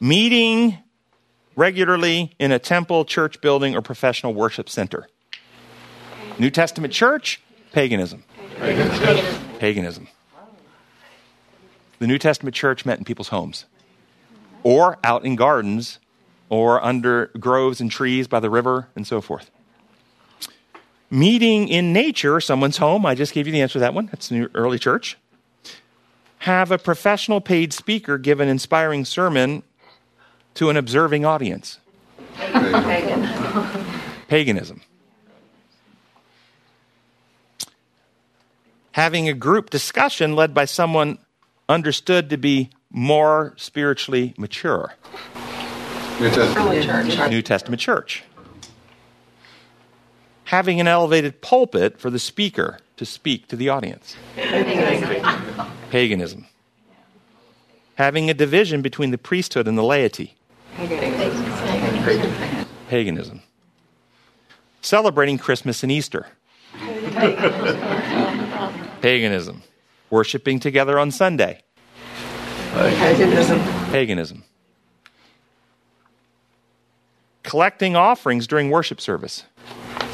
Meeting regularly in a temple, church building, or professional worship center. New Testament church, paganism. Paganism. paganism. The New Testament church met in people's homes or out in gardens or under groves and trees by the river and so forth. Meeting in nature, someone's home, I just gave you the answer to that one. That's the early church. Have a professional paid speaker give an inspiring sermon to an observing audience. Pagan. Paganism. Having a group discussion led by someone understood to be more spiritually mature. New Testament church. New Testament church. Having an elevated pulpit for the speaker to speak to the audience. Paganism. Paganism. Having a division between the priesthood and the laity. Paganism. Paganism. Celebrating Christmas and Easter. Paganism. Worshipping together on Sunday. Paganism. Paganism. Collecting offerings during worship service.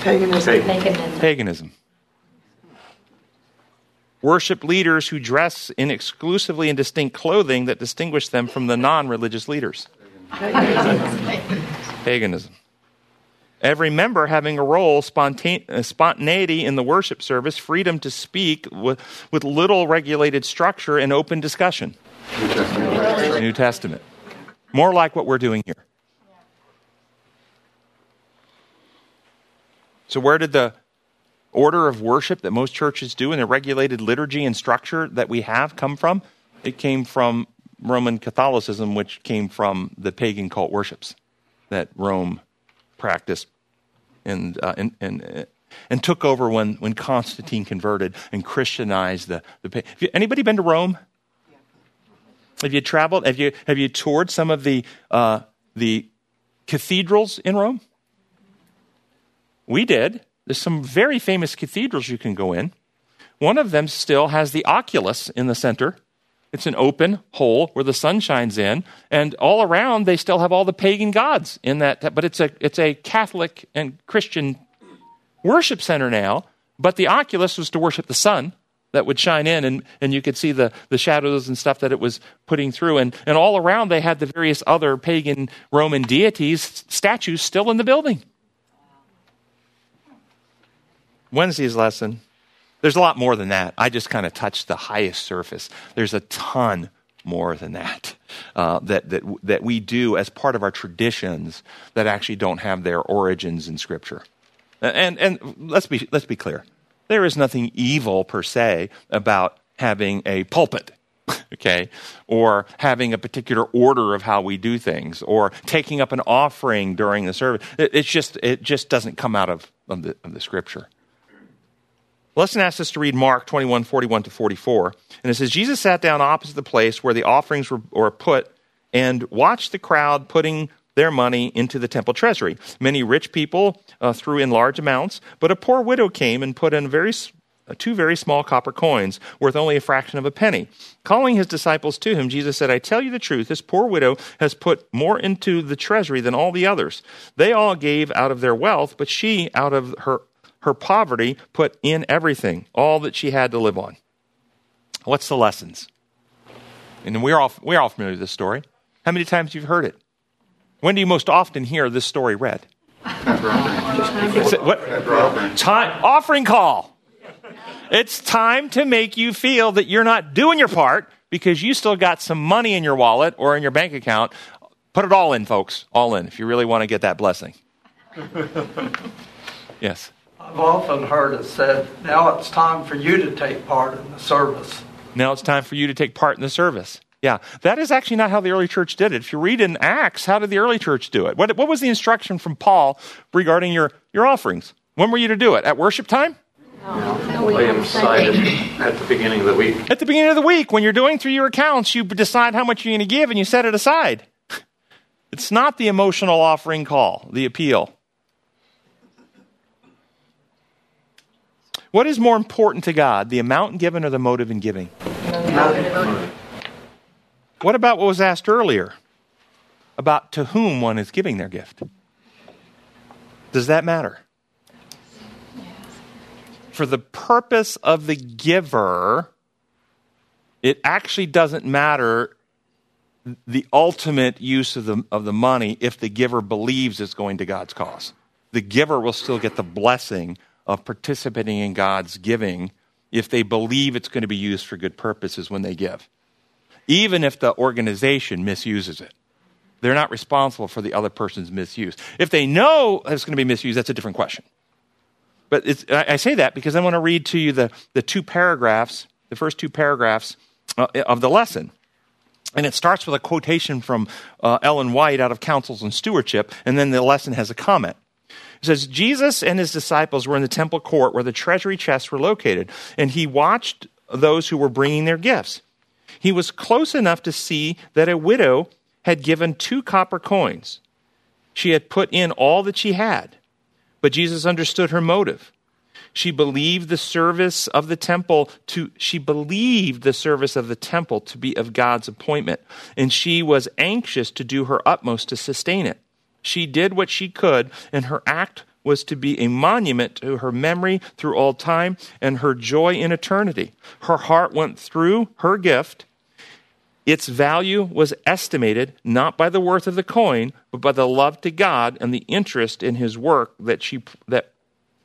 Paganism. Paganism. Worship leaders who dress in exclusively in distinct clothing that distinguish them from the non religious leaders. Paganism. Every member having a role, spontane- uh, spontaneity in the worship service, freedom to speak with, with little regulated structure and open discussion. New Testament. New Testament. More like what we're doing here. So, where did the order of worship that most churches do and the regulated liturgy and structure that we have come from? It came from Roman Catholicism, which came from the pagan cult worships that Rome practiced and, uh, and, and, uh, and took over when, when Constantine converted and Christianized the, the. Anybody been to Rome? Have you traveled? Have you, have you toured some of the, uh, the cathedrals in Rome? We did. There's some very famous cathedrals you can go in. One of them still has the oculus in the center. It's an open hole where the sun shines in, and all around they still have all the pagan gods in that. But it's a it's a Catholic and Christian worship center now. But the oculus was to worship the sun that would shine in, and, and you could see the, the shadows and stuff that it was putting through. And, and all around they had the various other pagan Roman deities, statues still in the building. Wednesday's lesson. There's a lot more than that. I just kind of touched the highest surface. There's a ton more than that uh, that, that, that we do as part of our traditions that actually don't have their origins in Scripture. And, and let's, be, let's be clear There is nothing evil per se about having a pulpit, okay, or having a particular order of how we do things, or taking up an offering during the service. It, it's just, it just doesn't come out of, of, the, of the scripture. Lesson asks us to read Mark 21, 41 to 44. And it says, Jesus sat down opposite the place where the offerings were, were put and watched the crowd putting their money into the temple treasury. Many rich people uh, threw in large amounts, but a poor widow came and put in very, uh, two very small copper coins, worth only a fraction of a penny. Calling his disciples to him, Jesus said, I tell you the truth, this poor widow has put more into the treasury than all the others. They all gave out of their wealth, but she, out of her her poverty put in everything, all that she had to live on. What's the lessons? And we're all, we're all familiar with this story. How many times you've you heard it? When do you most often hear this story read? Time, offering call. It's time to make you feel that you're not doing your part because you still got some money in your wallet or in your bank account. Put it all in, folks. All in if you really want to get that blessing. yes. I've often heard it said, now it's time for you to take part in the service. Now it's time for you to take part in the service. Yeah, that is actually not how the early church did it. If you read in Acts, how did the early church do it? What, what was the instruction from Paul regarding your, your offerings? When were you to do it? At worship time? No, lay them aside at the beginning of the week. At the beginning of the week, when you're doing through your accounts, you decide how much you're going to give and you set it aside. It's not the emotional offering call, the appeal. What is more important to God, the amount given or the motive in giving? What about what was asked earlier about to whom one is giving their gift? Does that matter? For the purpose of the giver, it actually doesn't matter the ultimate use of the, of the money if the giver believes it's going to God's cause. The giver will still get the blessing of participating in God's giving if they believe it's going to be used for good purposes when they give, even if the organization misuses it. They're not responsible for the other person's misuse. If they know it's going to be misused, that's a different question. But I say that because I want to read to you the, the two paragraphs, the first two paragraphs uh, of the lesson. And it starts with a quotation from uh, Ellen White out of Counsels and Stewardship, and then the lesson has a comment. It says, Jesus and his disciples were in the temple court where the treasury chests were located, and he watched those who were bringing their gifts. He was close enough to see that a widow had given two copper coins. She had put in all that she had, but Jesus understood her motive. She believed the service of the temple to she believed the service of the temple to be of God's appointment, and she was anxious to do her utmost to sustain it. She did what she could, and her act was to be a monument to her memory through all time and her joy in eternity. Her heart went through her gift. Its value was estimated not by the worth of the coin, but by the love to God and the interest in his work that, she, that,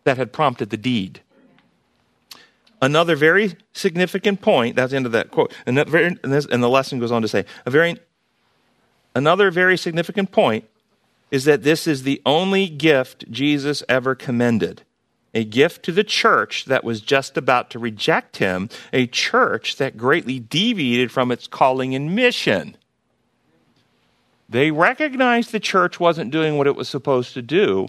that had prompted the deed. Another very significant point, that's the end of that quote, and, that very, and, this, and the lesson goes on to say, a very, another very significant point is that this is the only gift Jesus ever commended. A gift to the church that was just about to reject him, a church that greatly deviated from its calling and mission. They recognized the church wasn't doing what it was supposed to do,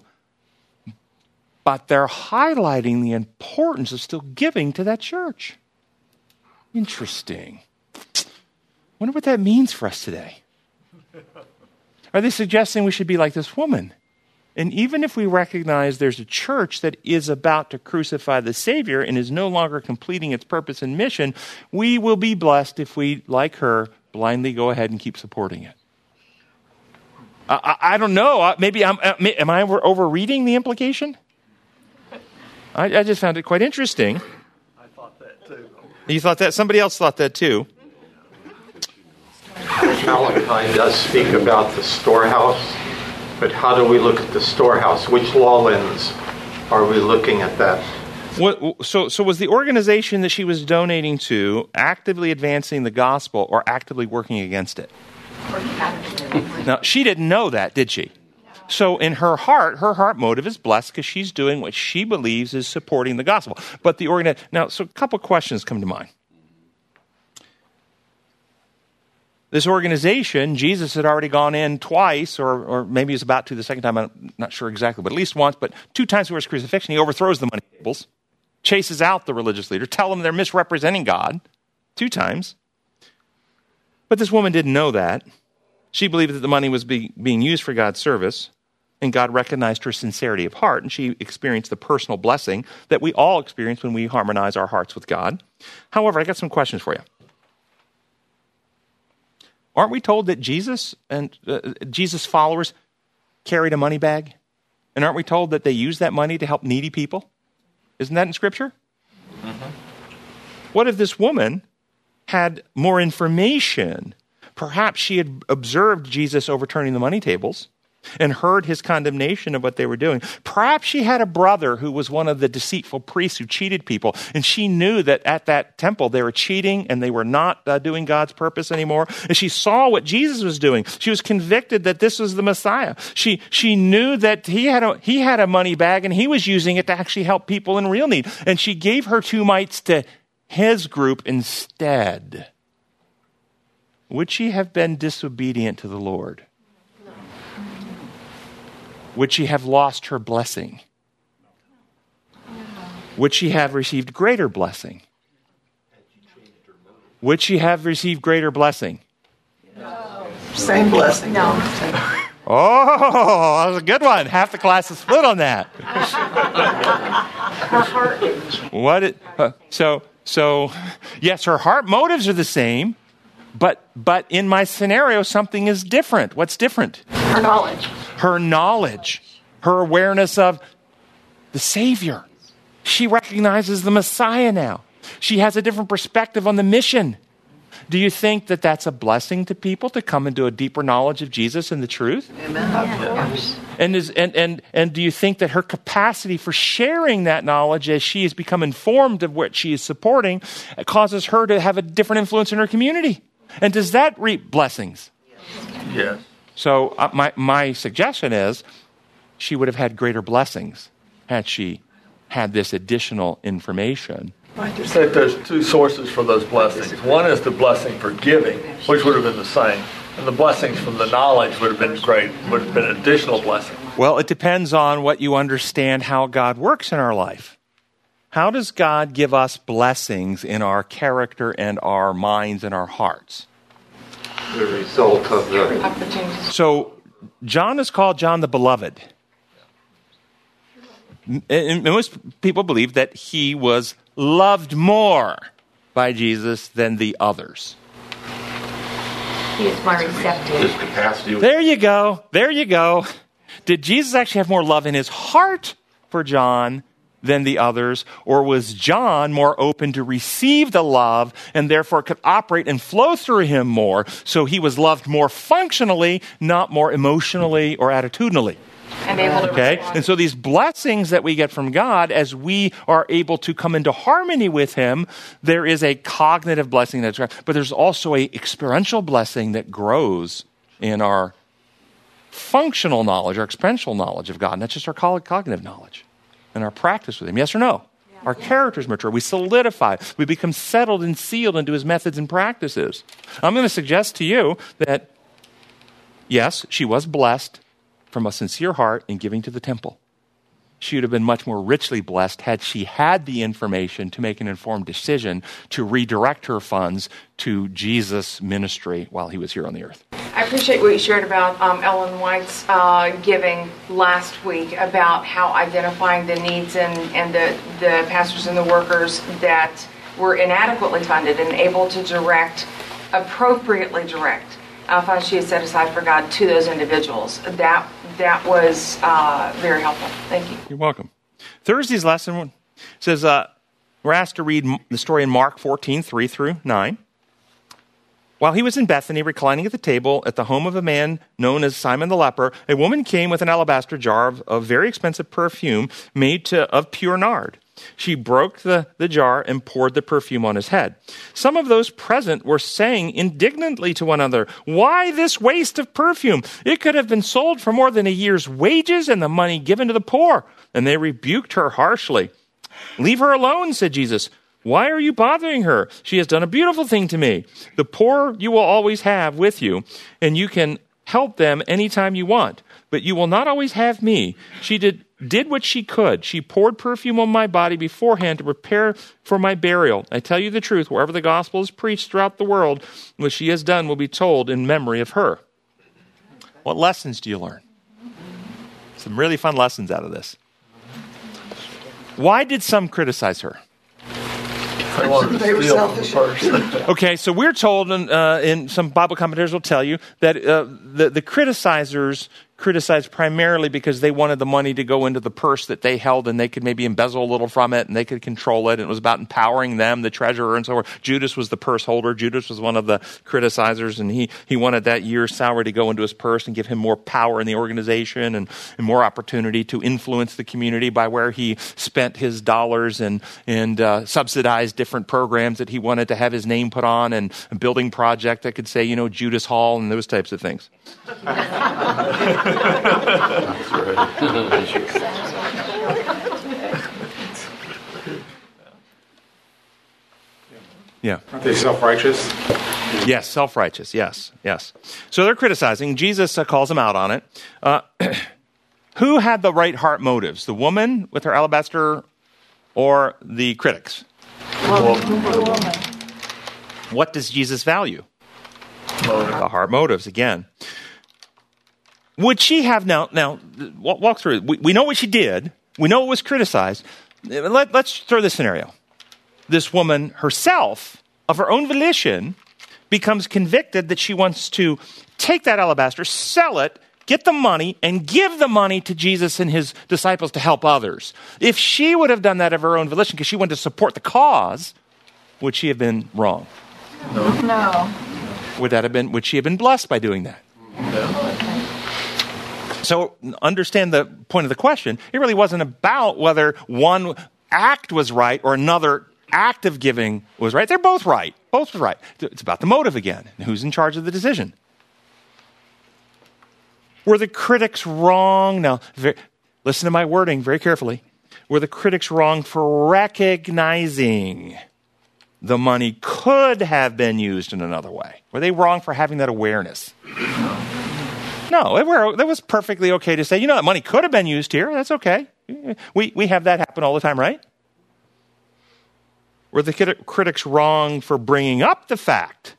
but they're highlighting the importance of still giving to that church. Interesting. Wonder what that means for us today. Are they suggesting we should be like this woman? And even if we recognize there's a church that is about to crucify the Savior and is no longer completing its purpose and mission, we will be blessed if we, like her, blindly go ahead and keep supporting it. I, I, I don't know. Maybe I'm, uh, am I over reading the implication? I, I just found it quite interesting. I thought that too. You thought that? Somebody else thought that too. Malachi does speak about the storehouse, but how do we look at the storehouse? Which law lens are we looking at that? What, so, so was the organization that she was donating to actively advancing the gospel or actively working against it? now, she didn't know that, did she? So in her heart, her heart motive is blessed because she's doing what she believes is supporting the gospel. But the organ now, so a couple questions come to mind. This organization, Jesus had already gone in twice, or, or maybe he's about to the second time, I'm not sure exactly, but at least once, but two times before his crucifixion, he overthrows the money tables, chases out the religious leader, tell them they're misrepresenting God, two times. But this woman didn't know that. She believed that the money was be, being used for God's service, and God recognized her sincerity of heart, and she experienced the personal blessing that we all experience when we harmonize our hearts with God. However, I got some questions for you. Aren't we told that Jesus and uh, Jesus followers carried a money bag? And aren't we told that they used that money to help needy people? Isn't that in Scripture? Mm-hmm. What if this woman had more information? Perhaps she had observed Jesus overturning the money tables and heard his condemnation of what they were doing. Perhaps she had a brother who was one of the deceitful priests who cheated people, and she knew that at that temple they were cheating and they were not uh, doing God's purpose anymore. And she saw what Jesus was doing. She was convicted that this was the Messiah. She, she knew that he had, a, he had a money bag and he was using it to actually help people in real need. And she gave her two mites to his group instead. Would she have been disobedient to the Lord? Would she have lost her blessing? Would she have received greater blessing? Would she have received greater blessing? Same blessing. No. Oh, that was a good one. Half the class is split on that. Her heart. What? It, uh, so, so yes, her heart motives are the same, but but in my scenario, something is different. What's different? Her knowledge. her knowledge, her awareness of the Savior. She recognizes the Messiah now. She has a different perspective on the mission. Do you think that that's a blessing to people to come into a deeper knowledge of Jesus and the truth? Amen. Of course. And, is, and, and, and do you think that her capacity for sharing that knowledge as she has become informed of what she is supporting causes her to have a different influence in her community? And does that reap blessings? Yes. So uh, my, my suggestion is she would have had greater blessings had she had this additional information. I just think there's two sources for those blessings. One is the blessing for giving, which would have been the same. And the blessings from the knowledge would have been great, would have been additional blessing. Well, it depends on what you understand how God works in our life. How does God give us blessings in our character and our minds and our hearts? The result of the Opportunities. So, John is called John the Beloved. And- And most people believe that he was loved more by Jesus than the others. He is more receptive. His capacity was There you go. There you go. Did Jesus actually have more love in his heart for John than the others? Or was John more open to receive the love and therefore could operate and flow through him more? So he was loved more functionally, not more emotionally or attitudinally. And able to Okay? respond. And so these blessings that we get from God as we are able to come into harmony with Him, there is a cognitive blessing that's right, but there's also a experiential blessing that grows in our functional knowledge, our experiential knowledge of God, not just our cog- cognitive knowledge and our practice with Him. Yes or no? Our characters mature. We solidify. We become settled and sealed into His methods and practices. I'm going to suggest to you that, yes, she was blessed from a sincere heart in giving to the temple. She would have been much more richly blessed had she had the information to make an informed decision to redirect her funds to Jesus' ministry while he was here on the earth. I appreciate what you shared about um, Ellen White's uh, giving last week about how identifying the needs and, and the, the pastors and the workers that were inadequately funded and able to direct, appropriately direct, uh, funds she had set aside for God to those individuals. That, that was uh, very helpful. Thank you. You're welcome. Thursday's lesson says uh, we're asked to read the story in Mark 14, 3 through 9. While he was in Bethany, reclining at the table at the home of a man known as Simon the leper, a woman came with an alabaster jar of, of very expensive perfume made to, of pure nard. She broke the, the jar and poured the perfume on his head. Some of those present were saying indignantly to one another, Why this waste of perfume? It could have been sold for more than a year's wages and the money given to the poor. And they rebuked her harshly. Leave her alone, said Jesus. Why are you bothering her? She has done a beautiful thing to me. The poor you will always have with you, and you can help them anytime you want, but you will not always have me. She did, did what she could. She poured perfume on my body beforehand to prepare for my burial. I tell you the truth, wherever the gospel is preached throughout the world, what she has done will be told in memory of her. What lessons do you learn? Some really fun lessons out of this. Why did some criticize her? They wanted to steal from the person. Okay, so we're told, in, uh, in some Bible commentators will tell you that uh, the, the criticizers criticized primarily because they wanted the money to go into the purse that they held and they could maybe embezzle a little from it and they could control it. And it was about empowering them, the treasurer and so on. Judas was the purse holder. Judas was one of the criticizers and he, he wanted that year's salary to go into his purse and give him more power in the organization and, and more opportunity to influence the community by where he spent his dollars and, and uh, subsidized different programs that he wanted to have his name put on and a building project that could say, you know, Judas Hall and those types of things. Yeah. Aren't they self-righteous? Yes, self righteous. Yes, yes. So they're criticizing. Jesus uh, calls them out on it. Uh, who had the right heart motives? The woman with her alabaster or the critics? What does Jesus value? The heart motives, again. Would she have now? Now, walk, walk through it. We, we know what she did. We know it was criticized. Let, let's throw this scenario. This woman herself, of her own volition, becomes convicted that she wants to take that alabaster, sell it, get the money, and give the money to Jesus and his disciples to help others. If she would have done that of her own volition because she wanted to support the cause, would she have been wrong? No. Would that have been? Would she have been blessed by doing that? So understand the point of the question. It really wasn't about whether one act was right or another act of giving was right. They're both right. Both were right. It's about the motive again. And who's in charge of the decision? Were the critics wrong? Now, very, listen to my wording very carefully. Were the critics wrong for recognizing the money could have been used in another way? Were they wrong for having that awareness? No, it, it was perfectly okay to say, you know, that money could have been used here. That's okay. We, we have that happen all the time, right? Were the crit- critics wrong for bringing up the fact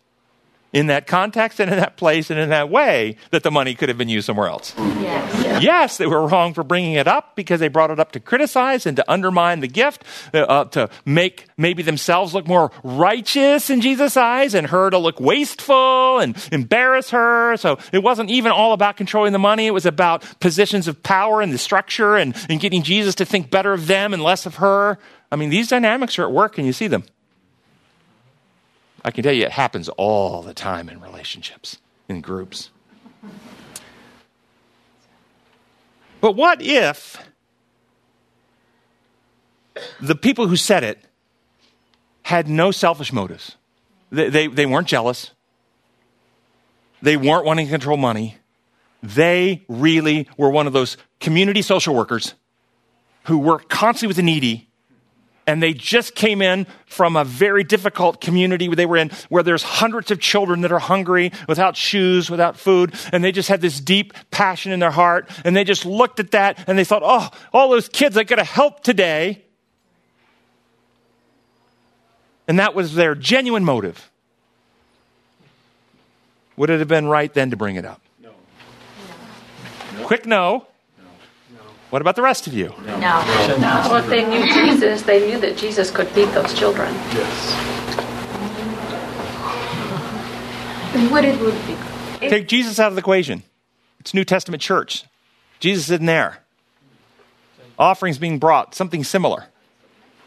in that context and in that place and in that way that the money could have been used somewhere else? Yes. Yes, they were wrong for bringing it up because they brought it up to criticize and to undermine the gift, uh, to make maybe themselves look more righteous in Jesus' eyes and her to look wasteful and embarrass her. So it wasn't even all about controlling the money. It was about positions of power and the structure and, and getting Jesus to think better of them and less of her. I mean, these dynamics are at work and you see them. I can tell you it happens all the time in relationships, in groups. But what if the people who said it had no selfish motives? They, they, they, weren't jealous. They weren't wanting to control money. They really were one of those community social workers who work constantly with the needy and they just came in from a very difficult community they were in where there's hundreds of children that are hungry without shoes without food and they just had this deep passion in their heart and they just looked at that and they thought oh all those kids i gotta help today. And that was their genuine motive. Would it have been right then to bring it up? No, no. quick no what about the rest of you? No. no. Well, if they knew Jesus, they knew that Jesus could feed those children. Yes. What it would be. Take Jesus out of the equation. It's New Testament church. Jesus isn't there. Offerings being brought, something similar.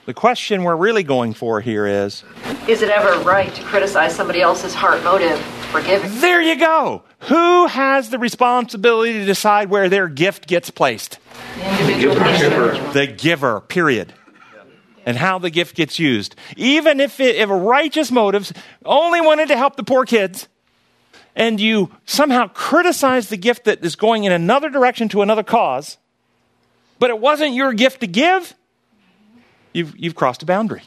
The question we're really going for here is Is it ever right to criticize somebody else's heart motive for giving? There you go. Who has the responsibility to decide where their gift gets placed? The individual The giver, period. and how the gift gets used. Even if, it, if righteous motives only wanted to help the poor kids, and you somehow criticize the gift that is going in another direction to another cause, but it wasn't your gift to give, you've, you've crossed a boundary.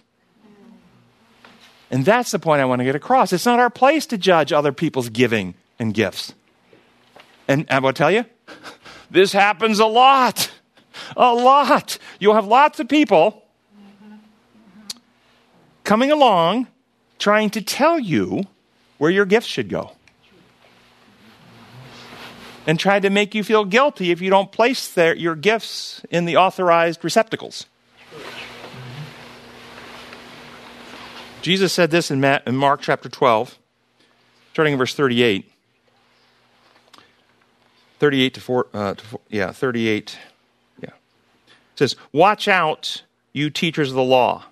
And that's the point I want to get across. It's not our place to judge other people's giving and gifts. And I will tell you, this happens a lot. A lot. You'll have lots of people coming along trying to tell you where your gifts should go. And try to make you feel guilty if you don't place their, your gifts in the authorized receptacles. Jesus said this in, Mark chapter 12, starting in verse 38. 38 to 4, uh, to 4 yeah, 38. Yeah. Says, Watch out, you teachers of the law.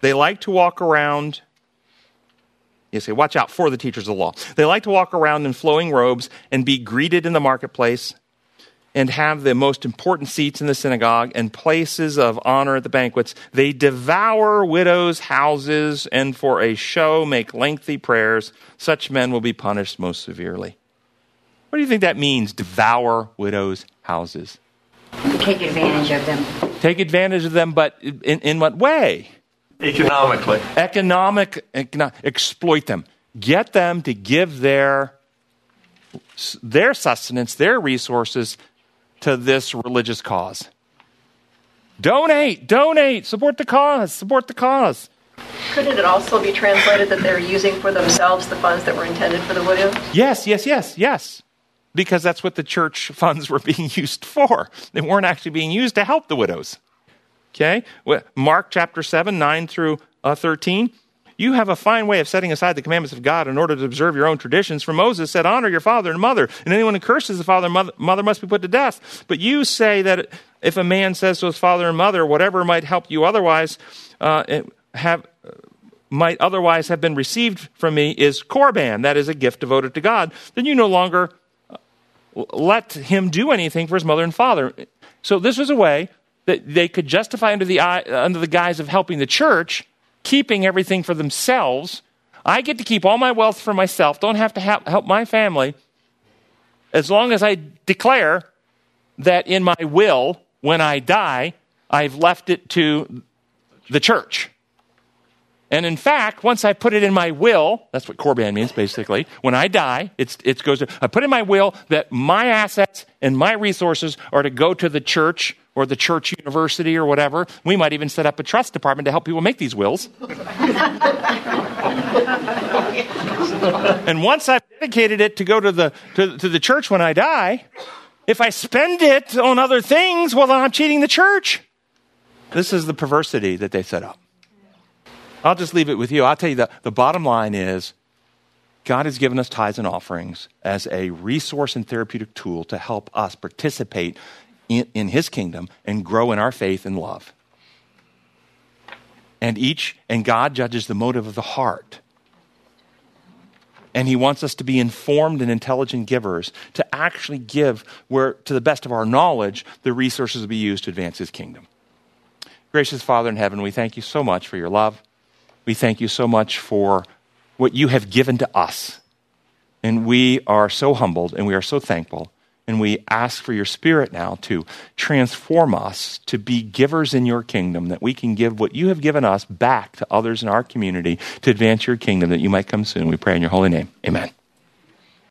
They like to walk around. You say, Watch out for the teachers of the law. They like to walk around in flowing robes and be greeted in the marketplace and have the most important seats in the synagogue and places of honor at the banquets. They devour widows' houses and for a show make lengthy prayers. Such men will be punished most severely. What do you think that means, devour widows' houses? Take advantage of them. Take advantage of them, but in, in what way? Economically. Economic, econo- exploit them. Get them to give their, their sustenance, their resources to this religious cause. Donate, donate, support the cause, support the cause. Couldn't it also be translated that they're using for themselves the funds that were intended for the widows? Yes, yes, yes, yes. Because that's what the church funds were being used for. They weren't actually being used to help the widows. Okay? Mark chapter 7, 9 through uh, 13. You have a fine way of setting aside the commandments of God in order to observe your own traditions. For Moses said, Honor your father and mother, and anyone who curses the father and mother, mother must be put to death. But you say that if a man says to his father and mother, whatever might help you otherwise, uh, have might otherwise have been received from me is korban, that is a gift devoted to God, then you no longer uh, let him do anything for his mother and father. So this was a way that they could justify under the, under the guise of helping the church keeping everything for themselves. I get to keep all my wealth for myself, don't have to help my family, as long as I declare that in my will, when I die, I've left it to the church. And in fact, once I put it in my will, that's what Corban means basically. When I die, it's, it goes to, I put in my will that my assets and my resources are to go to the church or the church university or whatever. We might even set up a trust department to help people make these wills. and once I've dedicated it to go to the, to, to the church when I die, if I spend it on other things, well, then I'm cheating the church. This is the perversity that they set up. I'll just leave it with you. I'll tell you that the bottom line is God has given us tithes and offerings as a resource and therapeutic tool to help us participate in, in his kingdom and grow in our faith and love. And each, and God judges the motive of the heart. And he wants us to be informed and intelligent givers, to actually give where, to the best of our knowledge, the resources will be used to advance his kingdom. Gracious Father in heaven, we thank you so much for your love. We thank you so much for what you have given to us. And we are so humbled and we are so thankful. And we ask for your spirit now to transform us to be givers in your kingdom, that we can give what you have given us back to others in our community to advance your kingdom, that you might come soon. We pray in your holy name. Amen.